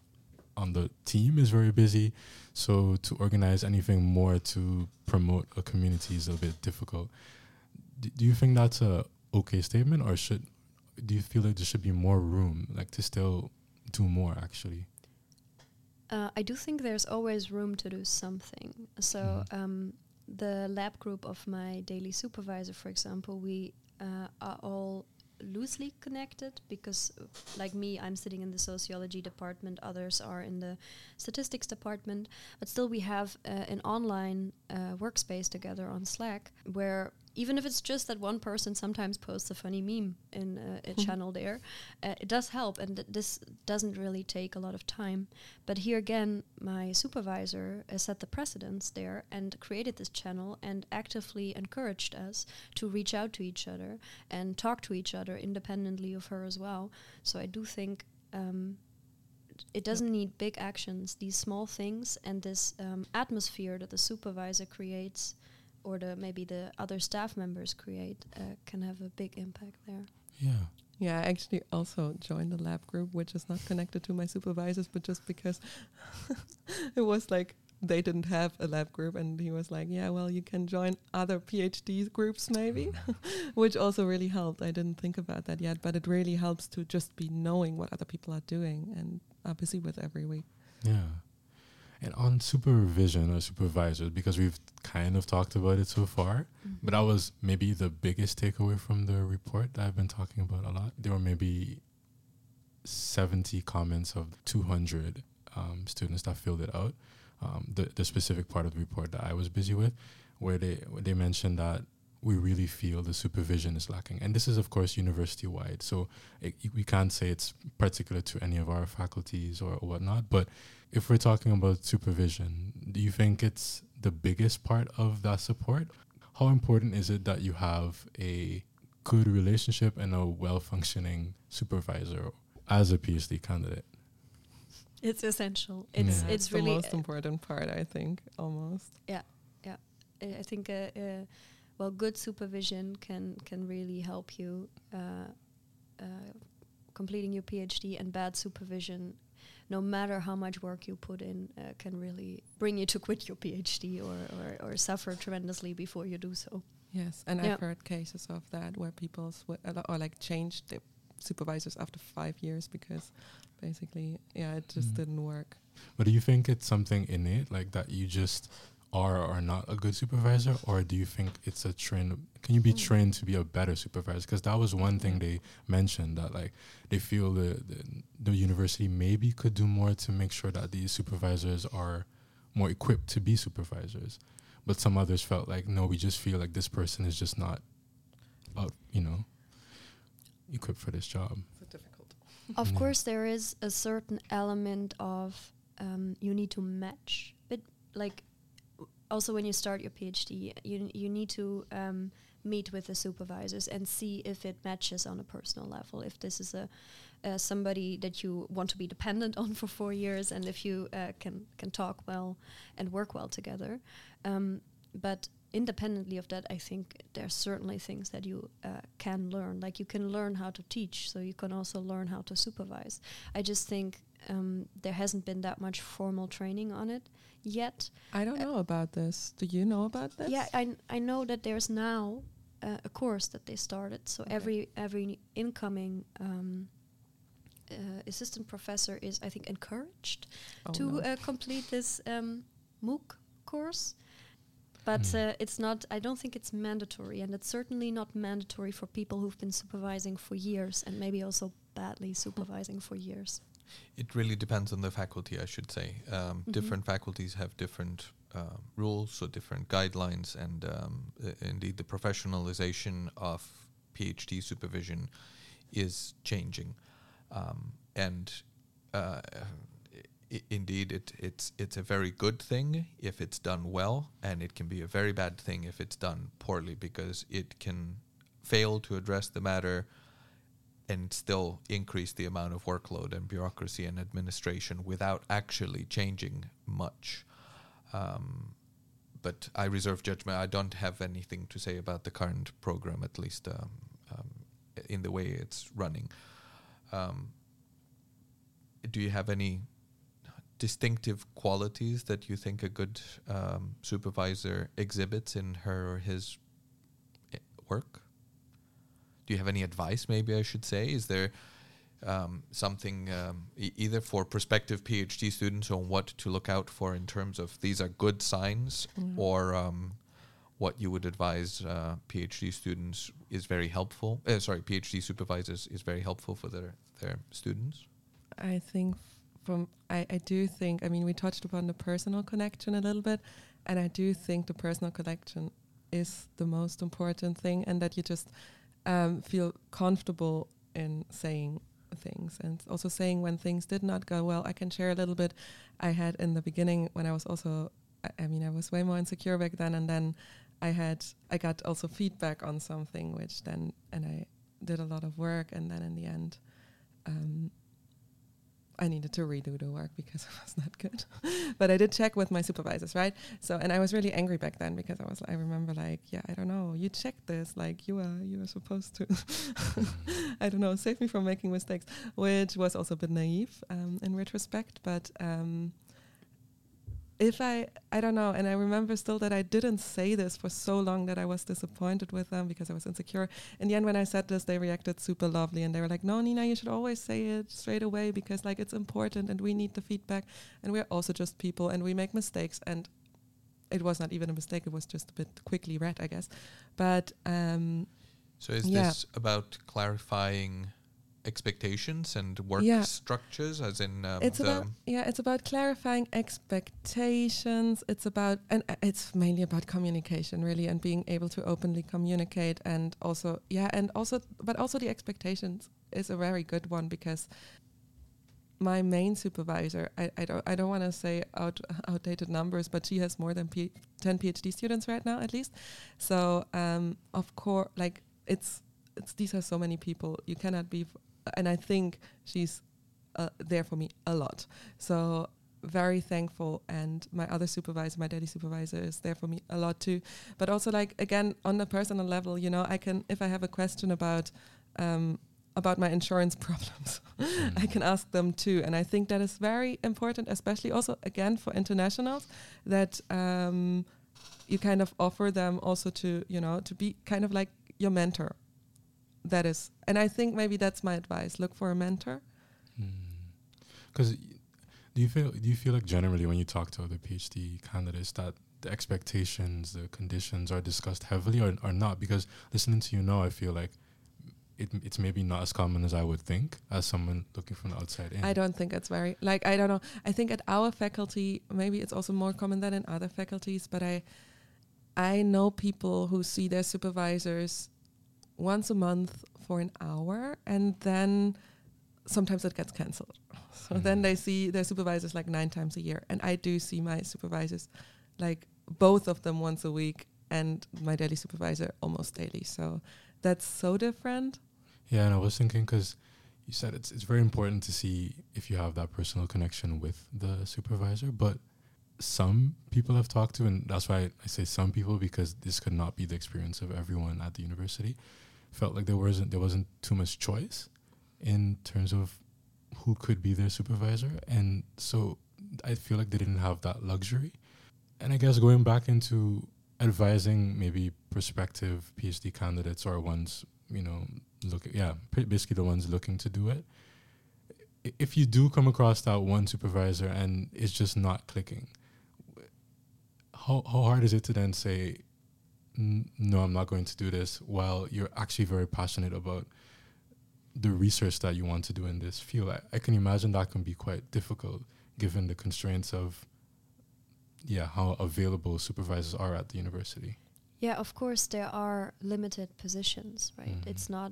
on the team is very busy. So to organize anything more to promote a community is a bit difficult. D- do you think that's a okay statement, or should do you feel like there should be more room, like to still do more? Actually,
Uh, I do think there's always room to do something. So
Mhm.
um, the lab group of my daily supervisor, for example, we uh, are all loosely connected because, like me, I'm sitting in the sociology department. Others are in the statistics department. But still, we have uh, an online uh, workspace together on Slack where. Even if it's just that one person sometimes posts a funny meme in uh, a channel there, uh, it does help, and th- this doesn't really take a lot of time. But here again, my supervisor uh, set the precedence there and created this channel and actively encouraged us to reach out to each other and talk to each other independently of her as well. So I do think um, it doesn't need big actions. These small things and this um, atmosphere that the supervisor creates or the maybe the other staff members create uh, can have a big impact there.
yeah.
Yeah, I actually also joined the lab group, which is not connected to my supervisors, but just because it was like they didn't have a lab group, and he was like, "Yeah, well, you can join other PhD groups, maybe," which also really helped. I didn't think about that yet, but it really helps to just be knowing what other people are doing and are busy with every week.
Yeah. And on supervision or supervisors, because we've kind of talked about it so far, but that was maybe the biggest takeaway from the report that I've been talking about a lot. There were maybe 70 comments of 200 um, students that filled it out. Um, the, the specific part of the report that I was busy with, where they, where they mentioned that we really feel the supervision is lacking. And this is, of course, university wide. So it, we can't say it's particular to any of our faculties or whatnot. But if we're talking about supervision, do you think it's the biggest part of that support? How important is it that you have a good relationship and a well functioning supervisor as a PhD candidate?
It's essential. It's
Yeah.
it's
the
really
most important part, I think, almost.
Yeah, yeah. I think uh, uh, well, good supervision can can really help you uh, uh, completing your PhD, and bad supervision, no matter how much work you put in, uh, can really bring you to quit your PhD or, or, or suffer tremendously before you do so.
Yes, and
Yeah.
I've heard cases of that where people sw- or like changed their supervisors after five years because basically, yeah, it just
Mm.
didn't work.
But do you think it's something innate, like that you just are or are not a good supervisor, or do you think it's a train? Can you be
Mm.
trained to be a better supervisor? Because that was one thing they mentioned that like they feel the, the the university maybe could do more to make sure that these supervisors are more equipped to be supervisors. But some others felt like no, we just feel like this person is just not, out, you know, equipped for this job.
It's difficult.
Of
Yeah.
course, there is a certain element of um, you need to match, but like w- also when you start your PhD, you you need to um, meet with the supervisors and see if it matches on a personal level. If this is a uh, somebody that you want to be dependent on for four years, and if you uh, can can talk well and work well together, um, but independently of that, I think there's certainly things that you uh, can learn. Like you can learn how to teach, so you can also learn how to supervise. I just think um, there hasn't been that much formal training on it yet.
I don't
Uh,
know about this. Do you know about this?
Yeah, I, I know that there's now uh, a course that they started. So
Okay.
every every incoming um, uh, assistant professor is, I think, encouraged
Oh,
to
no.
uh, complete this um, MOOC course. But uh, it's not. I don't think it's mandatory, and it's certainly not mandatory for people who've been supervising for years, and maybe also badly supervising for years.
It really depends on the faculty, I should say. Um,
Mhm.
Different faculties have different uh, rules, or different guidelines, and um, uh, indeed the professionalization of PhD supervision is changing, um, and uh, I- indeed it, it's it's a very good thing if it's done well, and it can be a very bad thing if it's done poorly because it can fail to address the matter and still increase the amount of workload and bureaucracy and administration without actually changing much. Um, but I reserve judgment. I don't have anything to say about the current program, at least um, um, in the way it's running. Um, do you have any distinctive qualities that you think a good um, supervisor exhibits in her or his eh, work? Do you have any advice? Maybe I should say. Is there um, something um, e- either for prospective PhD students on what to look out for in terms of these are good signs,
Mm.
or um, what you would advise uh, PhD students is very helpful. Uh, sorry, PhD supervisors is very helpful for their their students.
I think from I, I do think I mean we touched upon the personal connection a little bit and I do think the personal connection is the most important thing and that you just um, feel comfortable in saying things and also saying when things did not go well. I can share a little bit I had in the beginning when I was also I, I mean I was way more insecure back then and then I had I got also feedback on something which then and I did a lot of work and then in the end um, I needed to redo the work because it was not good. but I did check with my supervisors, right? So and I was really angry back then because I was I remember like, yeah, I don't know, you checked this, like you are you are supposed to I don't know, save me from making mistakes, which was also a bit naive um, in retrospect. But um, if I I don't know, and I remember still that I didn't say this for so long that I was disappointed with them because I was insecure. In the end, when I said this, they reacted super lovely and they were like, "No, Nina, you should always say it straight away because like it's important and we need the feedback and we're also just people and we make mistakes and." It was not even a mistake; it was just a bit quickly read, I guess. But um,
So is
Yeah.
this about clarifying expectations and work
Yeah.
structures, as in um,
it's about yeah it's about clarifying expectations. It's about and uh, it's mainly about communication really and being able to openly communicate and also yeah and also but also the expectations is a very good one because my main supervisor i, I don't i don't want to say out outdated numbers but she has more than P- 10 phd students right now at least. So um of course like it's it's these are so many people. You cannot be and i think she's uh, there for me a lot. So very thankful. And my other supervisor, my daily supervisor, is there for me a lot too. But also, like again, on a personal level, you know, I can if I have a question about um, about my insurance problems, I can ask them too. And I think that is very important, especially also again for internationals, that um, you kind of offer them also to you know to be kind of like your mentor. That is, and I think maybe that's my advice: look for a mentor. Hmm.
Because do you feel do you feel like generally when you talk to other PhD candidates that the expectations, the conditions are discussed heavily or, or not? Because listening to you now, I feel like it, it's maybe not as common as I would think as someone looking from the outside in.
I don't think it's very like I don't know. I think at our faculty maybe it's also more common than in other faculties, but I I know people who see their supervisors once a month for an hour and then sometimes it gets cancelled. So then
Mhm.
they see their supervisors like nine times a year. And I do see my supervisors like both of them once a week and my daily supervisor almost daily. So that's so different.
Yeah, and I was thinking because you said it's it's very important to see if you have that personal connection with the supervisor, but some people I've talked to, and that's why I say some people because this could not be the experience of everyone at the university. Felt like there wasn't there wasn't too much choice in terms of who could be their supervisor, and so I feel like they didn't have that luxury. And I guess going back into advising maybe prospective PhD candidates or ones you know look yeah basically the ones looking to do it if you do come across that one supervisor and it's just not clicking how, how hard is it to then say "N- no i'm not going to do this while you're actually very passionate about the research that you want to do in this field i, I can imagine that can be quite difficult given the constraints of yeah, how available supervisors are at the university.
Yeah, of course there are limited positions, right?
Mhm.
It's not.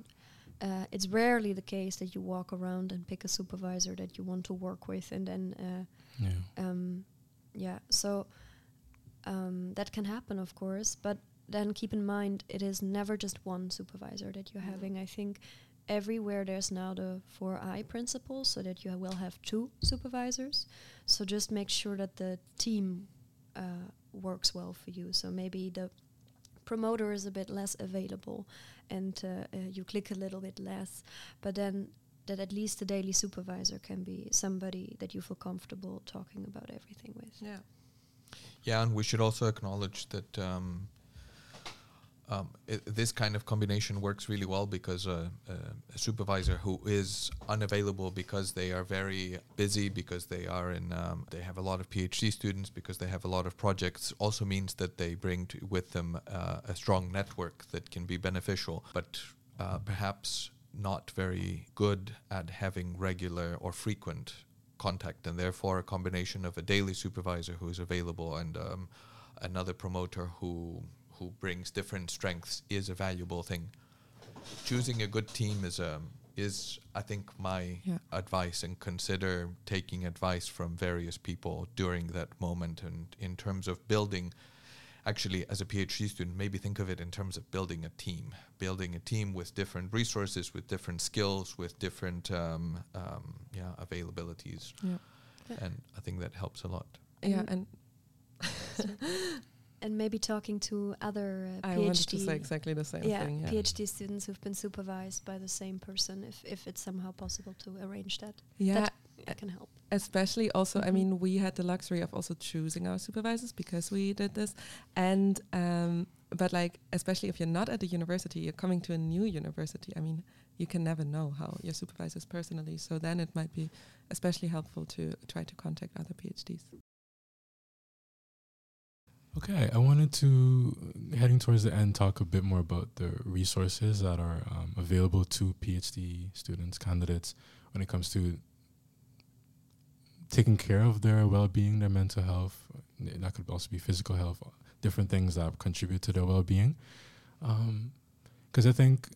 Uh, it's rarely the case that you walk around and pick a supervisor that you want to work with, and then, uh,
Yeah.
um, yeah. So um, that can happen, of course, but then keep in mind it is never just one supervisor that you're having. I think everywhere there's now the 4I principle, so that you will have two supervisors. So just make sure that the team uh, works well for you. So maybe the promoter is a bit less available and uh, uh, you click a little bit less, but then that at least the daily supervisor can be somebody that you feel comfortable talking about everything with.
Yeah.
Yeah, and we should also acknowledge that um, um, i this kind of combination works really well because uh, uh, a supervisor who is unavailable because they are very busy, because they are in, um, they have a lot of PhD students, because they have a lot of projects, also means that they bring with them uh, a strong network that can be beneficial, but uh, perhaps not very good at having regular or frequent contact, and therefore a combination of a daily supervisor who is available and um, another promoter who who brings different strengths is a valuable thing. Choosing a good team is um, is I think my
Yeah.
advice, and consider taking advice from various people during that moment. And in terms of building, actually, as a PhD student, maybe think of it in terms of building a team, building a team with different resources, with different skills, with different um, um, yeah availabilities,
Yeah.
Yeah.
and I think that helps a lot.
Yeah,
And-
and
maybe talking to other uh,
I
PhD
wanted to say exactly the same
yeah,
thing. Yeah.
PhD students who've been supervised by the same person, if, if it's somehow possible to arrange that,
Yeah,
that can help.
especially also i
Mhm.
mean we had the luxury of also choosing our supervisors because we did this and um but like especially if you're not at the university you're coming to a new university i mean you can never know how your supervisors personally so then it might be especially helpful to try to contact other phds
Okay, I wanted to, heading towards the end, talk a bit more about the resources that are um, available to PhD students, candidates, when it comes to taking care of their well being, their mental health. That could also be physical health, different things that contribute to their well being. Because I think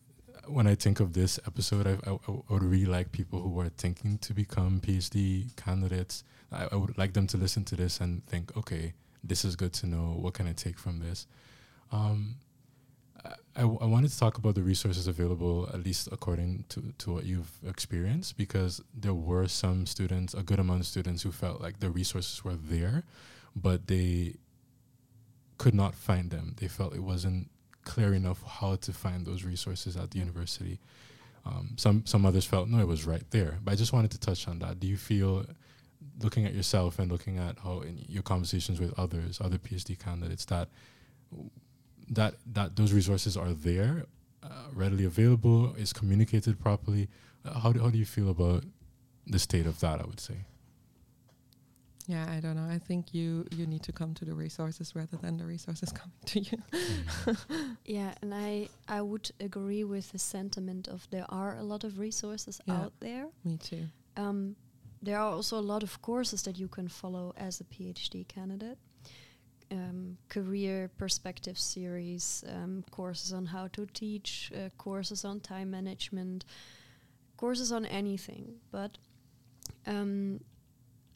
when I think of this episode, I, I, I would really like people who are thinking to become PhD candidates. I, I would like them to listen to this and think, okay, this is good to know. What can I take from this? Um, I, I, I wanted to talk about the resources available, at least according to, to what you've experienced, because there were some students, a good amount of students, who felt like the resources were there, but they could not find them. They felt it wasn't clear enough how to find those resources at the university. Um, some some others felt no, it was right there. But I just wanted to touch on that. Do you feel looking at yourself and looking at how in your conversations with others, other PhD candidates, that that that those resources are there, uh, readily available, is communicated properly. Uh, how do how do you feel about the state of that? I would say.
yeah i don't know i think you you need to come to the resources rather than the resources coming to you
Yeah, and I I would agree with the sentiment of there are a lot of resources
Yeah.
out there.
me too
Um, there are also a lot of courses that you can follow as a PhD candidate. Um, career perspective series, um, courses on how to teach, uh, courses on time management, courses on anything. But um,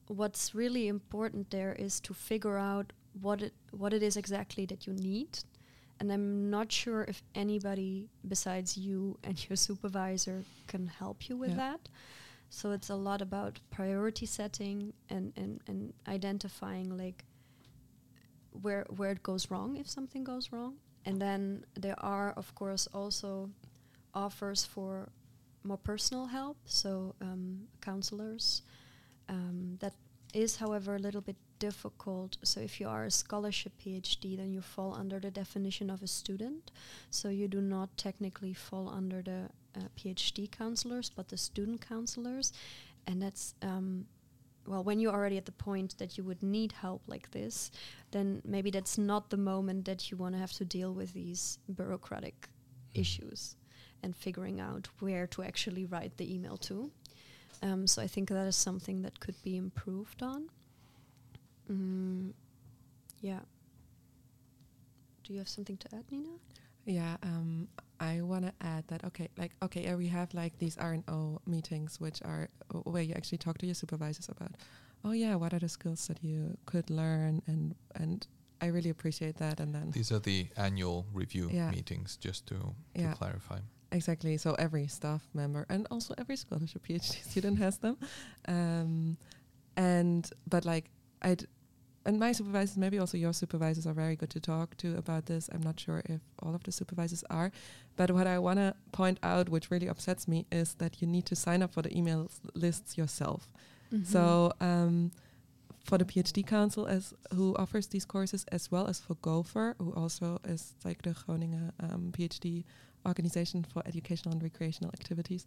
what's really important there is to figure out what it what it is exactly that you need. And I'm not sure if anybody besides you and your supervisor can help you with
Yeah.
that. So it's a lot about priority setting and, and, and identifying like where where it goes wrong if something goes wrong. And then there are of course also offers for more personal help, so um, counselors. Um, that is, however, a little bit difficult. So if you are a scholarship PhD, then you fall under the definition of a student. So you do not technically fall under the uh, PhD counselors, but the student counselors, and that's um, well, when you're already at the point that you would need help like this, then maybe that's not the moment that you want to have to deal with these bureaucratic issues and figuring out where to actually write the email to. Um, so I think that is something that could be improved on. Mm, Yeah. Do you have something to add, Nina?
Yeah, um, I want to add that okay, like okay, uh, we have like these R and O meetings, which are where you actually talk to your supervisors about, oh yeah, what are the skills that you could learn, and and I really appreciate that. And then
These are the annual review
Yeah.
meetings, just to, to
Yeah.
clarify.
Exactly. So every staff member and also every scholarship PhD student has them. Um, and but like I and my supervisors, maybe also your supervisors, are very good to talk to about this. I'm not sure if all of the supervisors are, but what I want to point out, which really upsets me, is that you need to sign up for the email lists yourself. So um, for the PhD Council, as who offers these courses, as well as for Gopher, who also is like the Groningen um, PhD organization for educational and recreational activities,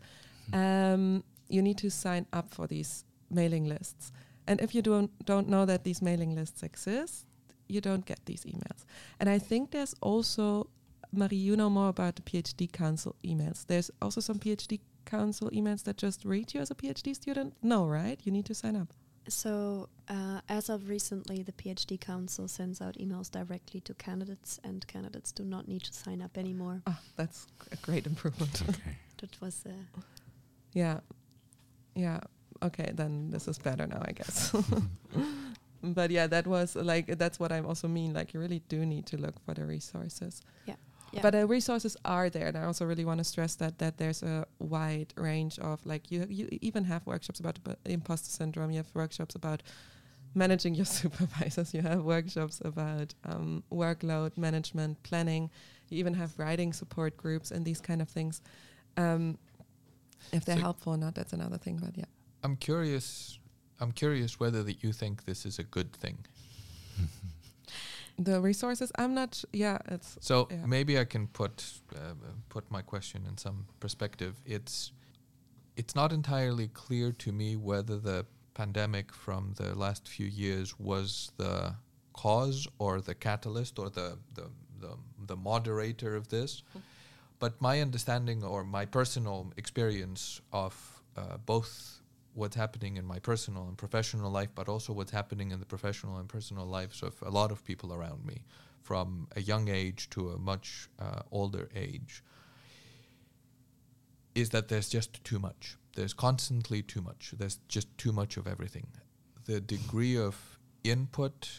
um, you need to sign up for these mailing lists. And if you don't don't know that these mailing lists exist, you don't get these emails. And I think there's also Marie, you know more about the PhD Council emails. There's also some PhD Council emails that just reach you as a PhD student. No, right? You need to sign up.
So, uh, as of recently, the PhD Council sends out emails directly to candidates, and candidates do not need to sign up anymore.
Ah, that's a great improvement.
Okay.
That was uh,
yeah, yeah. Okay, then this is better now, I guess. but yeah, that was like that's what I also mean. Like you really do need to look for the resources.
yeah.
But the resources are there, and I also really want to stress that that there's a wide range of like you you even have workshops about the imposter syndrome. You have workshops about managing your supervisors. You have workshops about um, workload management, planning. You even have writing support groups and these kind of things. Um, if they're
So-
helpful or not, that's another thing. But yeah,
I'm curious. I'm curious whether that you think this is a good thing.
the resources. I'm not. sh- Yeah, it's
So
Yeah.
maybe I can put uh, put my question in some perspective. It's it's not entirely clear to me whether the pandemic from the last few years was the cause or the catalyst or the the the, the moderator of this. But my understanding or my personal experience of uh, both what's happening in my personal and professional life, but also what's happening in the professional and personal lives of a lot of people around me, from a young age to a much uh, older age, is that there's just too much. There's constantly too much. There's just too much of everything. The degree of input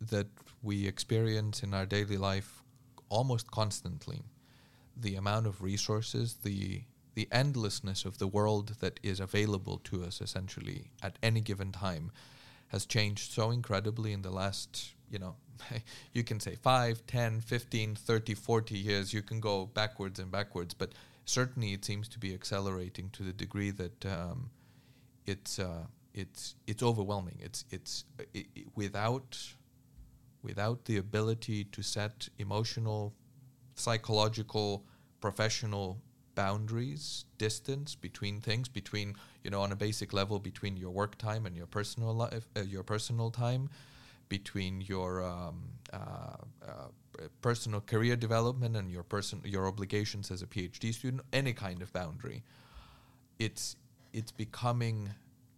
that we experience in our daily life almost constantly, the amount of resources, the the endlessness of the world that is available to us essentially at any given time has changed so incredibly in the last, you know, you can say 5, 10, 15, 30, 40 years. You can go backwards and backwards, but certainly it seems to be accelerating to the degree that um, it's uh, it's it's overwhelming. It's it's i i without without the ability to set emotional, psychological, professional boundaries, distance between things, between you know on a basic level between your work time and your personal life, uh, your personal time, between your um, uh, uh, personal career development and your person your obligations as a PhD student, any kind of boundary. It's it's becoming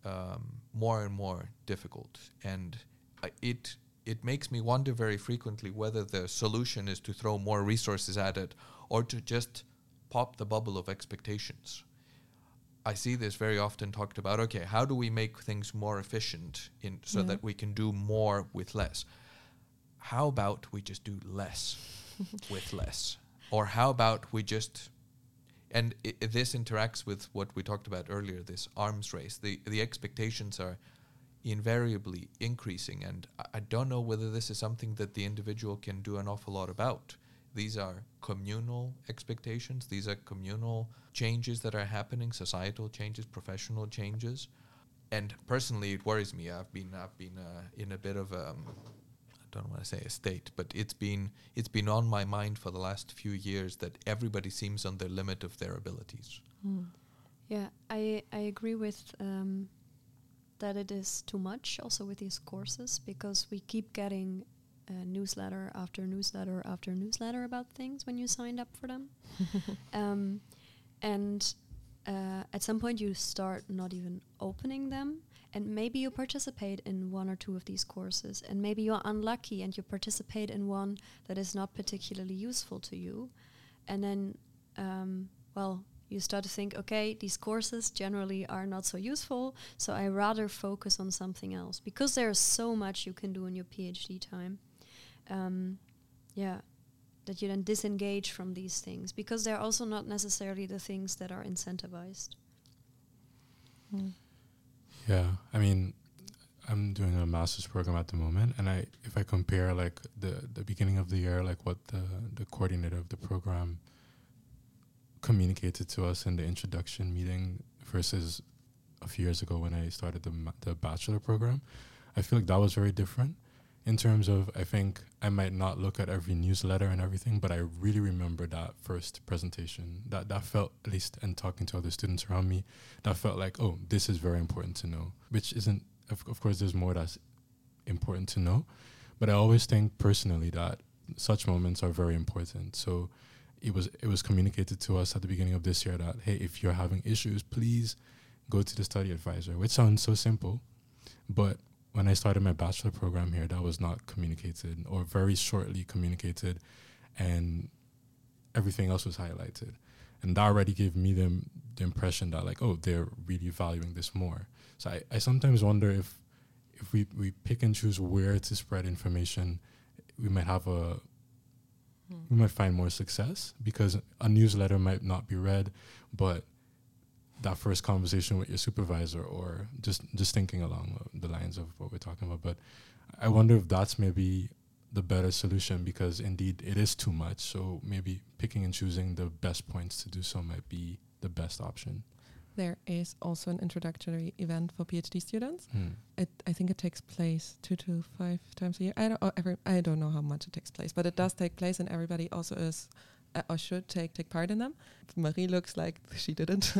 um, more and more difficult, and uh, it it makes me wonder very frequently whether the solution is to throw more resources at it or to just pop the bubble of expectations. I see this very often talked about. Okay, how do we make things more efficient in so
Yeah.
that we can do more with less? How about we just do less with less, or how about we just and i this interacts with what we talked about earlier. This arms race. The the expectations are invariably increasing, and I, I don't know whether this is something that the individual can do an awful lot about. These are communal expectations. These are communal changes that are happening, societal changes, professional changes. And personally, it worries me. I've been I've been uh, in a bit of um, I don't want to say a state, but it's been it's been on my mind for the last few years that everybody seems on the limit of their abilities.
Yeah, I I agree with um, that it is too much also with these courses because we keep getting uh, newsletter after newsletter after newsletter about things when you signed up for them. um, and uh, at some point you start not even opening them and maybe you participate in one or two of these courses and maybe you're unlucky and you participate in one that is not particularly useful to you and then um, well you start to think okay these courses generally are not so useful so i rather focus on something else because there's so much you can do in your phd time um, yeah that you then disengage from these things because they're also not necessarily the things that are incentivized
Mm.
Yeah, I mean, I'm doing a master's program at the moment, and I if I compare like the the beginning of the year, like what the the coordinator of the program communicated to us in the introduction meeting versus a few years ago when I started the ma- the bachelor program, I feel like that was very different. In terms of, I think I might not look at every newsletter and everything, but I really remember that first presentation. That that felt at least, and talking to other students around me, that felt like, oh, this is very important to know. Which isn't, of, of course, there's more that's important to know, but I always think personally that such moments are very important. So it was it was communicated to us at the beginning of this year that hey, if you're having issues, please go to the study advisor. Which sounds so simple, but when I started my bachelor program here, that was not communicated or very shortly communicated, and everything else was highlighted, and that already gave me the, the impression that like oh they're really valuing this more. So I, I sometimes wonder if if we, we pick and choose where to spread information, we might have a hmm. we might find more success because a newsletter might not be read, but that first conversation with your supervisor or just just thinking along the lines of what we're talking about. But I wonder if that's maybe the better solution because indeed it is too much. So maybe picking and choosing the best points to do so might be the best option.
There is also an introductory event for PhD students.
Hmm.
It, I think it takes place two to five times a year. I don't, oh, every, I don't know how much it takes place, but it does take place, and everybody also is or should take take part in them. Marie looks like she didn't.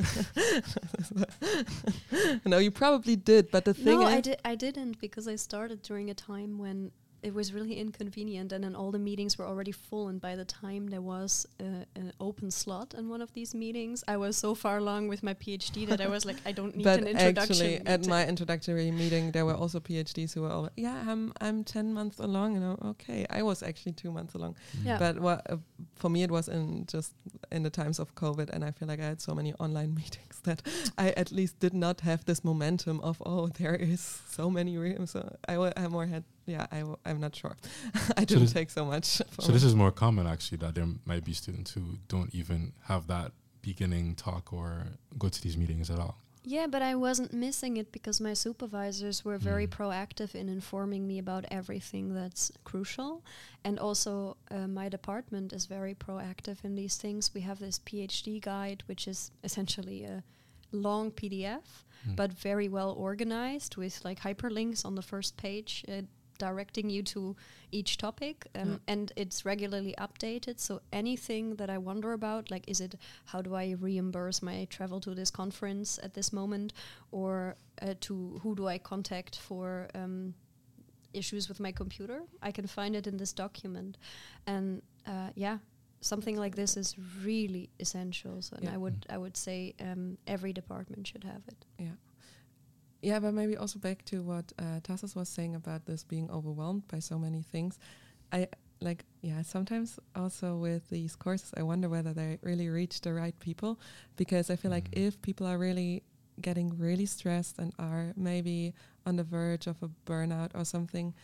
no, you probably did, but the thing
no
is,
i did i didn't because i started during a time when it was really inconvenient and then all the meetings were already full and by the time there was uh, an open slot in one of these meetings i was so far along with my phd that i was like i don't need
but
an introduction
actually, at my introductory meeting, there were also PhDs who were all, yeah, I'm I'm ten months along, you know. Okay, I was actually two months along,
Yeah.
but what uh, for me it was in just in the times of COVID, and I feel like I had so many online meetings that I at least did not have this momentum of oh there is so many rooms. So I, I more had yeah I w- I'm not sure. I didn't
this-
take so much.
So this is more common actually that there might be students who don't even have that beginning talk or go to these meetings at all.
Yeah, but I wasn't missing it because my supervisors were very
Mm.
proactive in informing me about everything that's crucial. And also, uh, my department is very proactive in these things. We have this PhD guide, which is essentially a long PDF,
Mm.
but very well organized with like hyperlinks on the first page. Uh, directing you to each topic um,
Yeah.
and it's regularly updated so anything that i wonder about like is it how do I reimburse my travel to this conference at this moment, or uh, to who do I contact for um, issues with my computer? I can find it in this document, and uh, yeah, something like this is really essential. So, and I would I would say um, every department should have it.
Yeah. Yeah, but maybe also back to what uh, Tassos was saying about this being overwhelmed by so many things. I like, yeah, sometimes also with these courses, I wonder whether they really reach the right people because I feel like
Mm.
if people are really getting really stressed and are maybe on the verge of a burnout or something,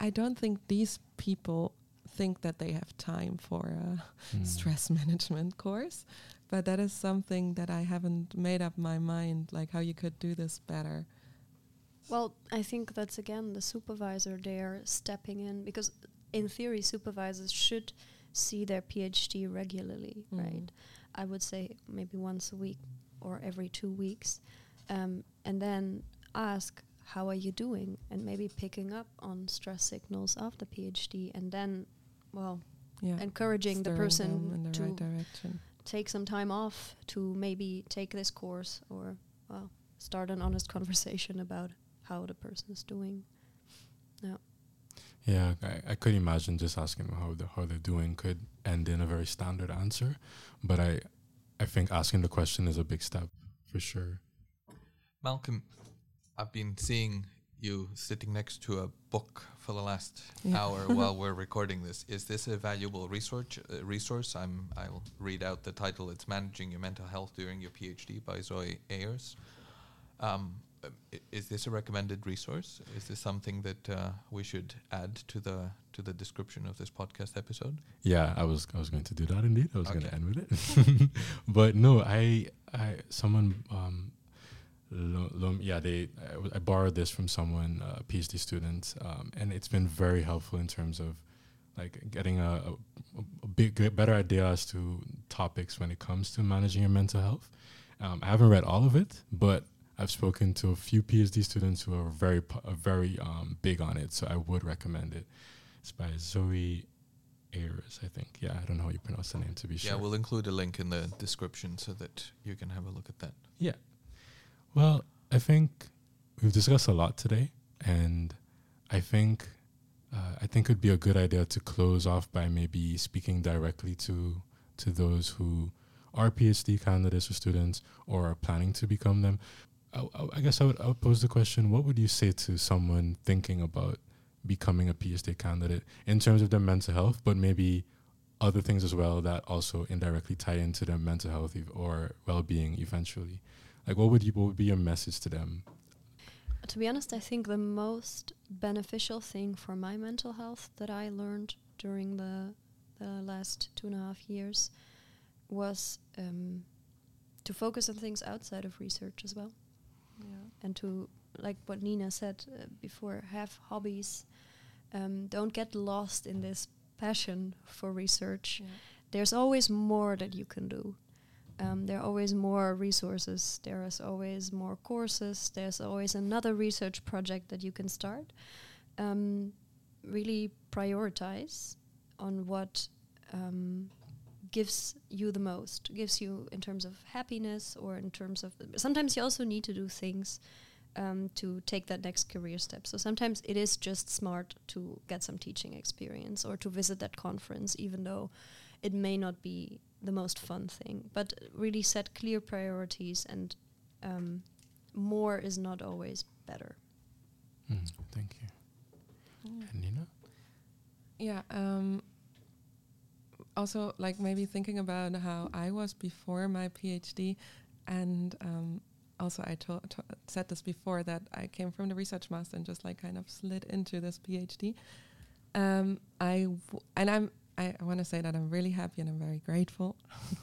I don't think these people think that they have time for a
Mm.
stress management course but that is something that i haven't made up my mind like how you could do this better
Well, I think that's again the supervisor there stepping in because in theory supervisors should see their PhD regularly,
Mm.
right? I would say maybe once a week or every two weeks, um, and then ask how are you doing, and maybe picking up on stress signals of the PhD, and then, well,
yeah
encouraging the person
in the
to
right direction
take some time off to maybe take this course or well start an honest conversation about how the person is doing.
Yeah, I, I could imagine just asking them how the, how they're doing could end in a very standard answer, but I I think asking the question is a big step for sure.
Malcolm, I've been seeing you sitting next to a book for the last
Yeah.
hour while we're recording this. Is this a valuable resource? Uh, resource? I'm. I'll read out the title. It's "Managing Your Mental Health During Your PhD" by Zoe Ayres. Um, is this a recommended resource? Is this something that uh, we should add to the to the description of this podcast episode?
Yeah, I was I was going to do that indeed. I was going to end with it, but no, I I someone um, lo, lo, yeah they I, I borrowed this from someone uh, a PhD student, um, and it's been very helpful in terms of like getting a, a, a big better idea as to topics when it comes to managing your mental health. Um, I haven't read all of it, but I've spoken to a few PhD students who are very are very um, big on it, so I would recommend it. It's by Zoe Ayres, I think. Yeah, I don't know how you pronounce the name to be
Yeah,
sure.
we'll include a link in the description so that you can have a look at that.
Yeah. Well, I think we've discussed a lot today, and I think uh, I think it'd be a good idea to close off by maybe speaking directly to to those who are PhD candidates or students or are planning to become them. I, I- I guess I would, I would pose the question: What would you say to someone thinking about becoming a PhD candidate in terms of their mental health, but maybe other things as well that also indirectly tie into their mental health or well-being eventually? Like, what would you what would be your message to them?
To be honest, I think the most beneficial thing for my mental health that I learned during the the last two and a half years was um, to focus on things outside of research as well,
Yeah.
and to like what Nina said uh, before, have hobbies. Um, don't get lost in this passion for research.
Yeah.
There's always more that you can do. Um, there are always more resources. There is always more courses. There's always another research project that you can start. Um, really prioritize on what um, gives you the most, gives you in terms of happiness or in terms of. Sometimes you also need to do things um, to take that next career step. So sometimes it is just smart to get some teaching experience or to visit that conference, even though it may not be the most fun thing. But really set clear priorities, and um, more is not always better.
Mm, thank you.
Yeah.
And Nina?
Yeah. Um, also, like maybe thinking about how I was before my PhD, and um, also I to- to- said this before that I came from the research master and just like kind of slid into this PhD. Um, I w- and I'm I, I want to say that I'm really happy and I'm very grateful.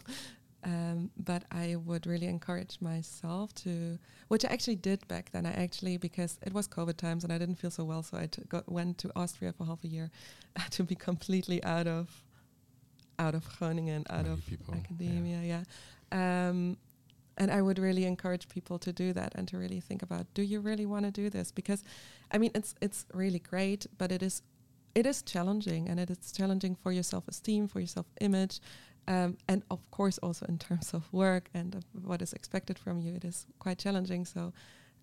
um, but I would really encourage myself to, which I actually did back then. I actually because it was COVID times and I didn't feel so well, so I t- got, went to Austria for half a year to be completely out of out of Groningen, out
Many
of
people, yeah.
academia. Yeah. Um, and I would really encourage people to do that and to really think about: Do you really want to do this? Because, I mean, it's it's really great, but it is it is challenging, and it is challenging for your self-esteem, for your self-image, um, and of course also in terms of work and of what is expected from you. It is quite challenging. So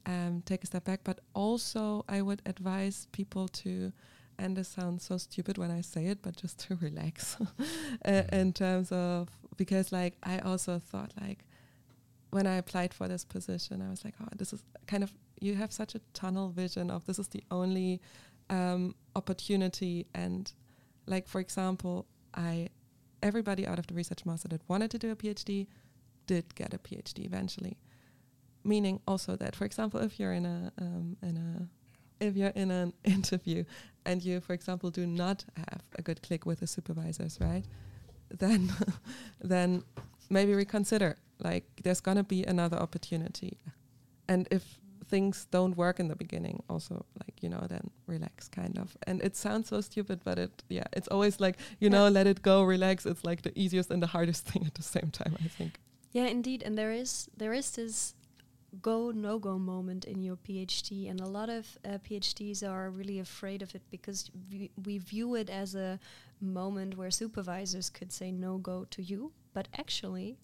um, take a step back. But also, I would advise people to, and this sounds so stupid when I say it, but just to relax uh, in terms of because like I also thought like when I applied for this position, I was like, oh, this is kind of you have such a tunnel vision of this is the only um, opportunity and like for example, I everybody out of the research master that wanted to do a PhD did get a PhD eventually. Meaning also that, for example, if you're in a um, in a if you're in an interview and you, for example, do not have a good click with the supervisors, right? Then, then maybe reconsider. Like, there's gonna be another opportunity, and if things don't work in the beginning, also like you know, then relax, kind of. And it sounds so stupid, but it, yeah, it's always like you
Yeah.
know, let it go, relax. It's like the easiest and the hardest thing at the same time, I think.
Yeah, indeed, and there is there is this go no go moment in your PhD, and a lot of uh, PhDs are really afraid of it because we, we view it as a moment where supervisors could say no go to you, but actually,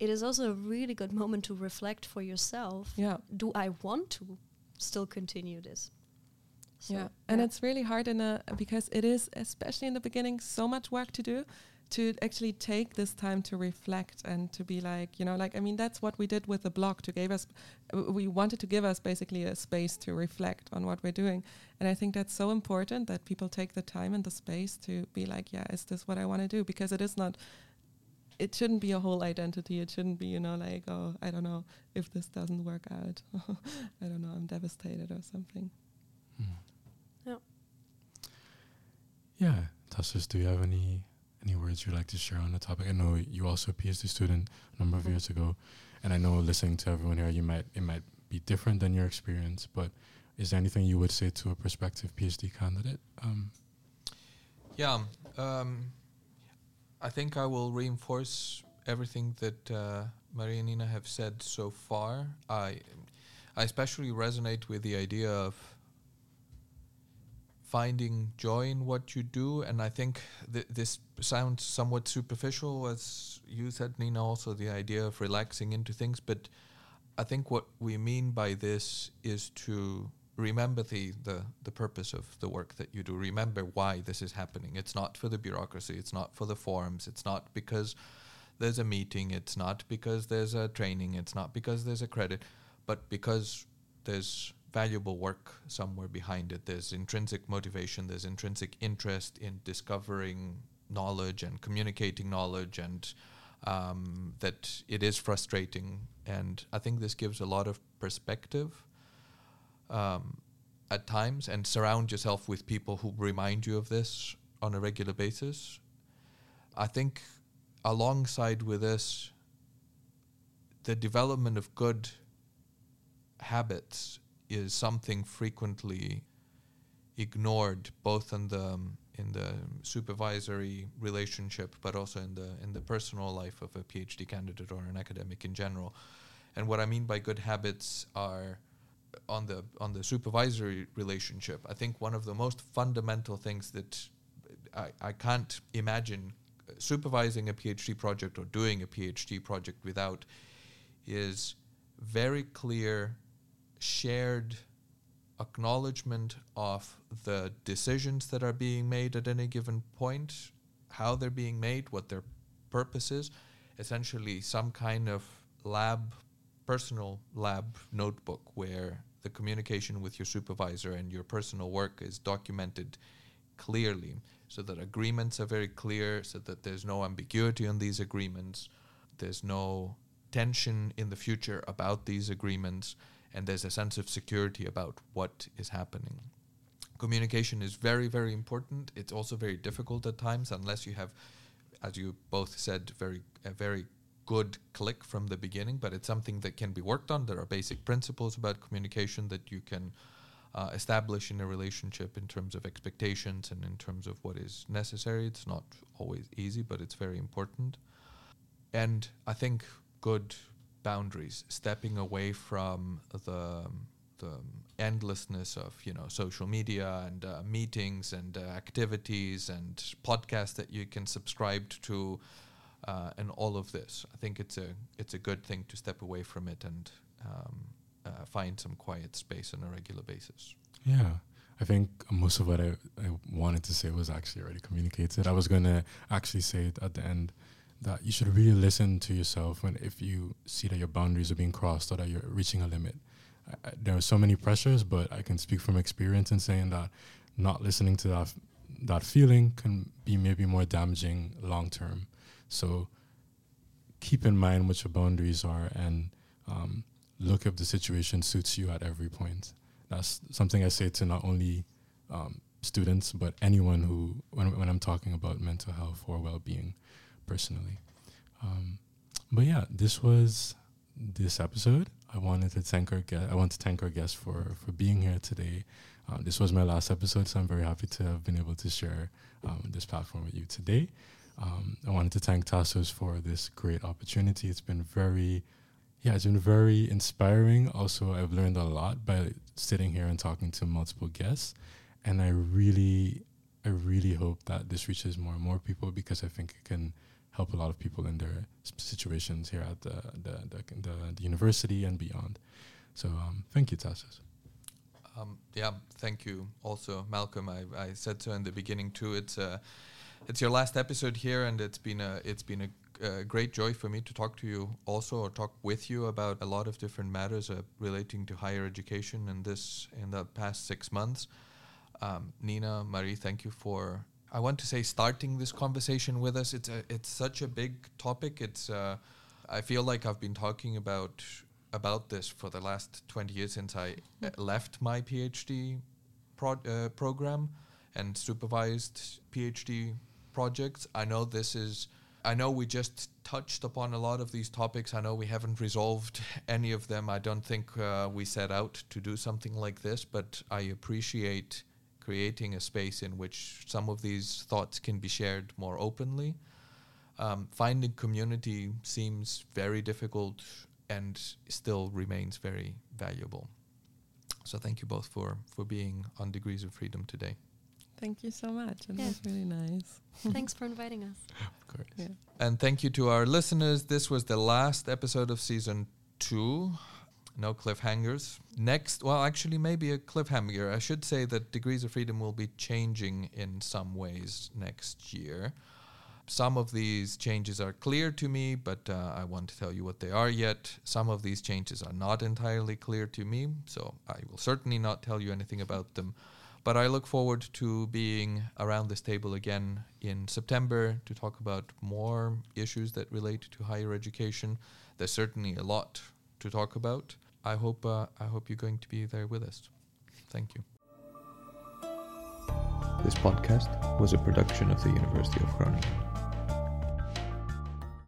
it is also a really good moment to reflect for yourself.
Yeah.
Do I want to still continue this? So,
yeah, and it's really hard in a because it is especially in the beginning so much work to do to actually take this time to reflect and to be like you know like i mean that's what we did with the blog to give us we wanted to give us basically a space to reflect on what we're doing and i think that's so important that people take the time and the space to be like yeah is this what i want to do because it is not it shouldn't be a whole identity it shouldn't be you know like oh i don't know if this doesn't work out i don't know i'm devastated or something
Mm.
Yeah.
Yeah, Tassos, do you have any any words you'd like to share on the topic? I know you also a PhD student a number of
Mhm.
years ago, and I know listening to everyone here, you might it might be different than your experience, but is there anything you would say to a prospective PhD candidate? Um,
Yeah, um, I think I will reinforce everything that uh, Maria and Nina have said so far. I, I especially resonate with the idea of finding joy in what you do, and I think th- this sounds somewhat superficial, as you said, Nina. Also, the idea of relaxing into things, but I think what we mean by this is to remember the, the, the purpose of the work that you do. Remember why this is happening. It's not for the bureaucracy, it's not for the forms, it's not because there's a meeting, it's not because there's a training, it's not because there's a credit, but because there's valuable work somewhere behind it. There's intrinsic motivation, there's intrinsic interest in discovering knowledge and communicating knowledge and um, that it is frustrating. And I think this gives a lot of perspective um, at times and surround yourself with people who remind you of this on a regular basis. I think alongside with this, the development of good habits is something frequently ignored both in the um, in the supervisory relationship but also in the in the personal life of a PhD candidate or an academic in general. And what I mean by good habits are on the on the supervisory relationship. I think one of the most fundamental things that I, I can't imagine supervising a PhD project or doing a PhD project without is very clear shared acknowledgement of the decisions that are being made at any given point, how they're being made, what their purpose is, essentially some kind of lab, personal lab notebook where the communication with your supervisor and your personal work is documented clearly so that agreements are very clear, so that there's no ambiguity on these agreements, there's no tension in the future about these agreements, and there's a sense of security about what is happening. Communication is very, very important. It's also very difficult at times unless you have, as you both said, very a very good click from the beginning. But it's something that can be worked on. There are basic principles about communication that you can uh, establish in a relationship in terms of expectations and in terms of what is necessary. It's not always easy, but it's very important. And I think good boundaries, stepping away from the the endlessness of you know social media and uh, meetings and uh, activities and podcasts that you can subscribe to, uh, and all of this. I think it's a it's a good thing to step away from it and um, uh, find some quiet space on a regular basis.
Yeah. I think most of what I, I wanted to say was actually already communicated. I was going to actually say it at the end that you should really listen to yourself when if you see that your boundaries are being crossed or that you're reaching a limit. I, I, there are so many pressures, but I can speak from experience in saying that not listening to that that feeling can be maybe more damaging long term. So keep in mind what your boundaries are and um, look if the situation suits you at every point. That's something I say to not only um, students but anyone who when when I'm talking about mental health or well being personally. Um, but yeah, this was this episode. I wanted to thank our guest. I want to thank our guest for for being here today. Uh, this was my last episode, so I'm very happy to have been able to share um, this platform with you today. Um, I wanted to thank Tassos for this great opportunity. It's been very, yeah, it's been very inspiring. Also, I've learned a lot by sitting here and talking to multiple guests, and I really, I really hope that this reaches more and more people because I think it can help a lot of people in their situations here at the the, the, the, the university and beyond. So, um, thank you, Tassos.
Um, yeah, thank you. Also, Malcolm, I, I said so in the beginning too. It's a it's your last episode here, and it's been a it's been a, great joy for me to talk to you also, or talk with you about a lot of different matters uh, relating to higher education in this in the past six months. Um, Nina, Marie, thank you for. I want to say starting this conversation with us. It's a it's such a big topic. It's uh, I feel like I've been talking about about this for the last 20 years since I uh, left my PhD pro- uh, program and supervised PhD projects. I know this is, I know we just touched upon a lot of these topics. I know we haven't resolved any of them. I don't think uh, we set out to do something like this, but I appreciate creating a space in which some of these thoughts can be shared more openly. Um, finding community seems very difficult and still remains very valuable. So thank you both for for being on Degrees of Freedom today.
Thank you so much. It
Yeah.
was really nice.
Thanks for inviting us.
Of course.
Yeah.
And thank you to our listeners. This was the last episode of season two. No cliffhangers. Next, well, actually, maybe a cliffhanger. I should say that Degrees of Freedom will be changing in some ways next year. Some of these changes are clear to me, but uh, I won't tell you what they are yet. Some of these changes are not entirely clear to me, so I will certainly not tell you anything about them. But I look forward to being around this table again in September to talk about more issues that relate to higher education. There's certainly a lot to talk about. I hope uh, I hope you're going to be there with us. Thank you.
This podcast was a production of the University of Groningen.